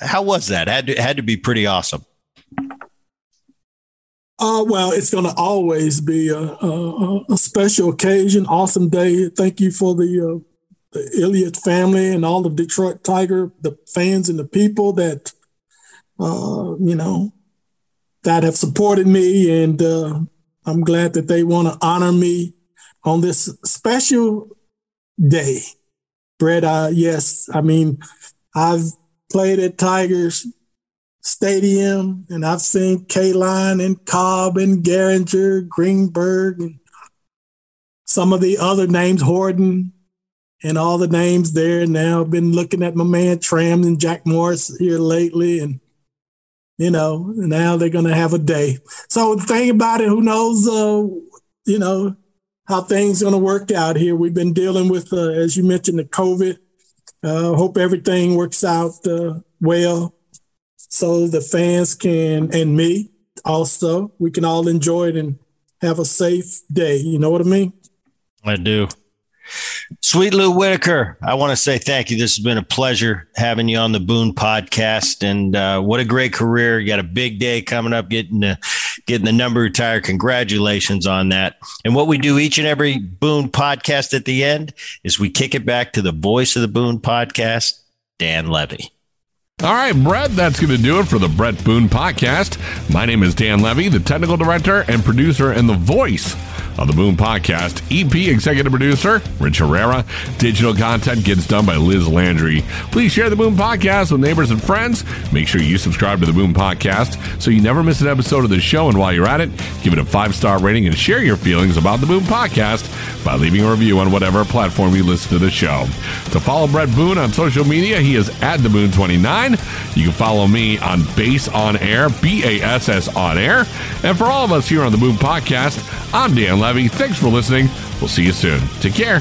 how was that? Had to, had to be pretty awesome. Uh, well, it's going to always be a, a, a, special occasion, awesome day. Thank you for the, uh, the Ilitch family and all of Detroit Tiger, the fans and the people that uh, you know, that have supported me. And uh, I'm glad that they want to honor me on this special day. Bret, uh, yes, I mean, I've played at Tigers Stadium and I've seen Kaline and Cobb and Gehringer, Greenberg, and some of the other names, Horton, and all the names there. Now I've been looking at my man Tram and Jack Morris here lately. And you know, now they're going to have a day. So the thing about it, who knows, uh, you know, how things going to work out here. We've been dealing with, uh, as you mentioned, the COVID. Uh, hope everything works out uh, well so the fans can, and me also, we can all enjoy it and have a safe day. You know what I mean? I do. Sweet Lou Whitaker, I want to say thank you. This has been a pleasure having you on the Boone podcast, and uh, what a great career! You got a big day coming up, getting the getting the number retired. Congratulations on that! And what we do each and every Boone podcast at the end is we kick it back to the voice of the Boone podcast, Dan Levy. All right, Bret, that's going to do it for the Bret Boone podcast. My name is Dan Levy, the technical director and producer and the voice of the Boone Podcast. EP executive producer, Rich Herrera. Digital content gets done by Liz Landry. Please share the Boone Podcast with neighbors and friends. Make sure you subscribe to the Boone Podcast so you never miss an episode of the show. And while you're at it, give it a five star rating and share your feelings about the Boone Podcast by leaving a review on whatever platform you listen to the show. To follow Bret Boone on social media, he is at the Boone29. You can follow me on Bass on Air, B A S S on Air. And for all of us here on the Boone Podcast, I'm Dan Levy. Thanks for listening. We'll see you soon. Take care.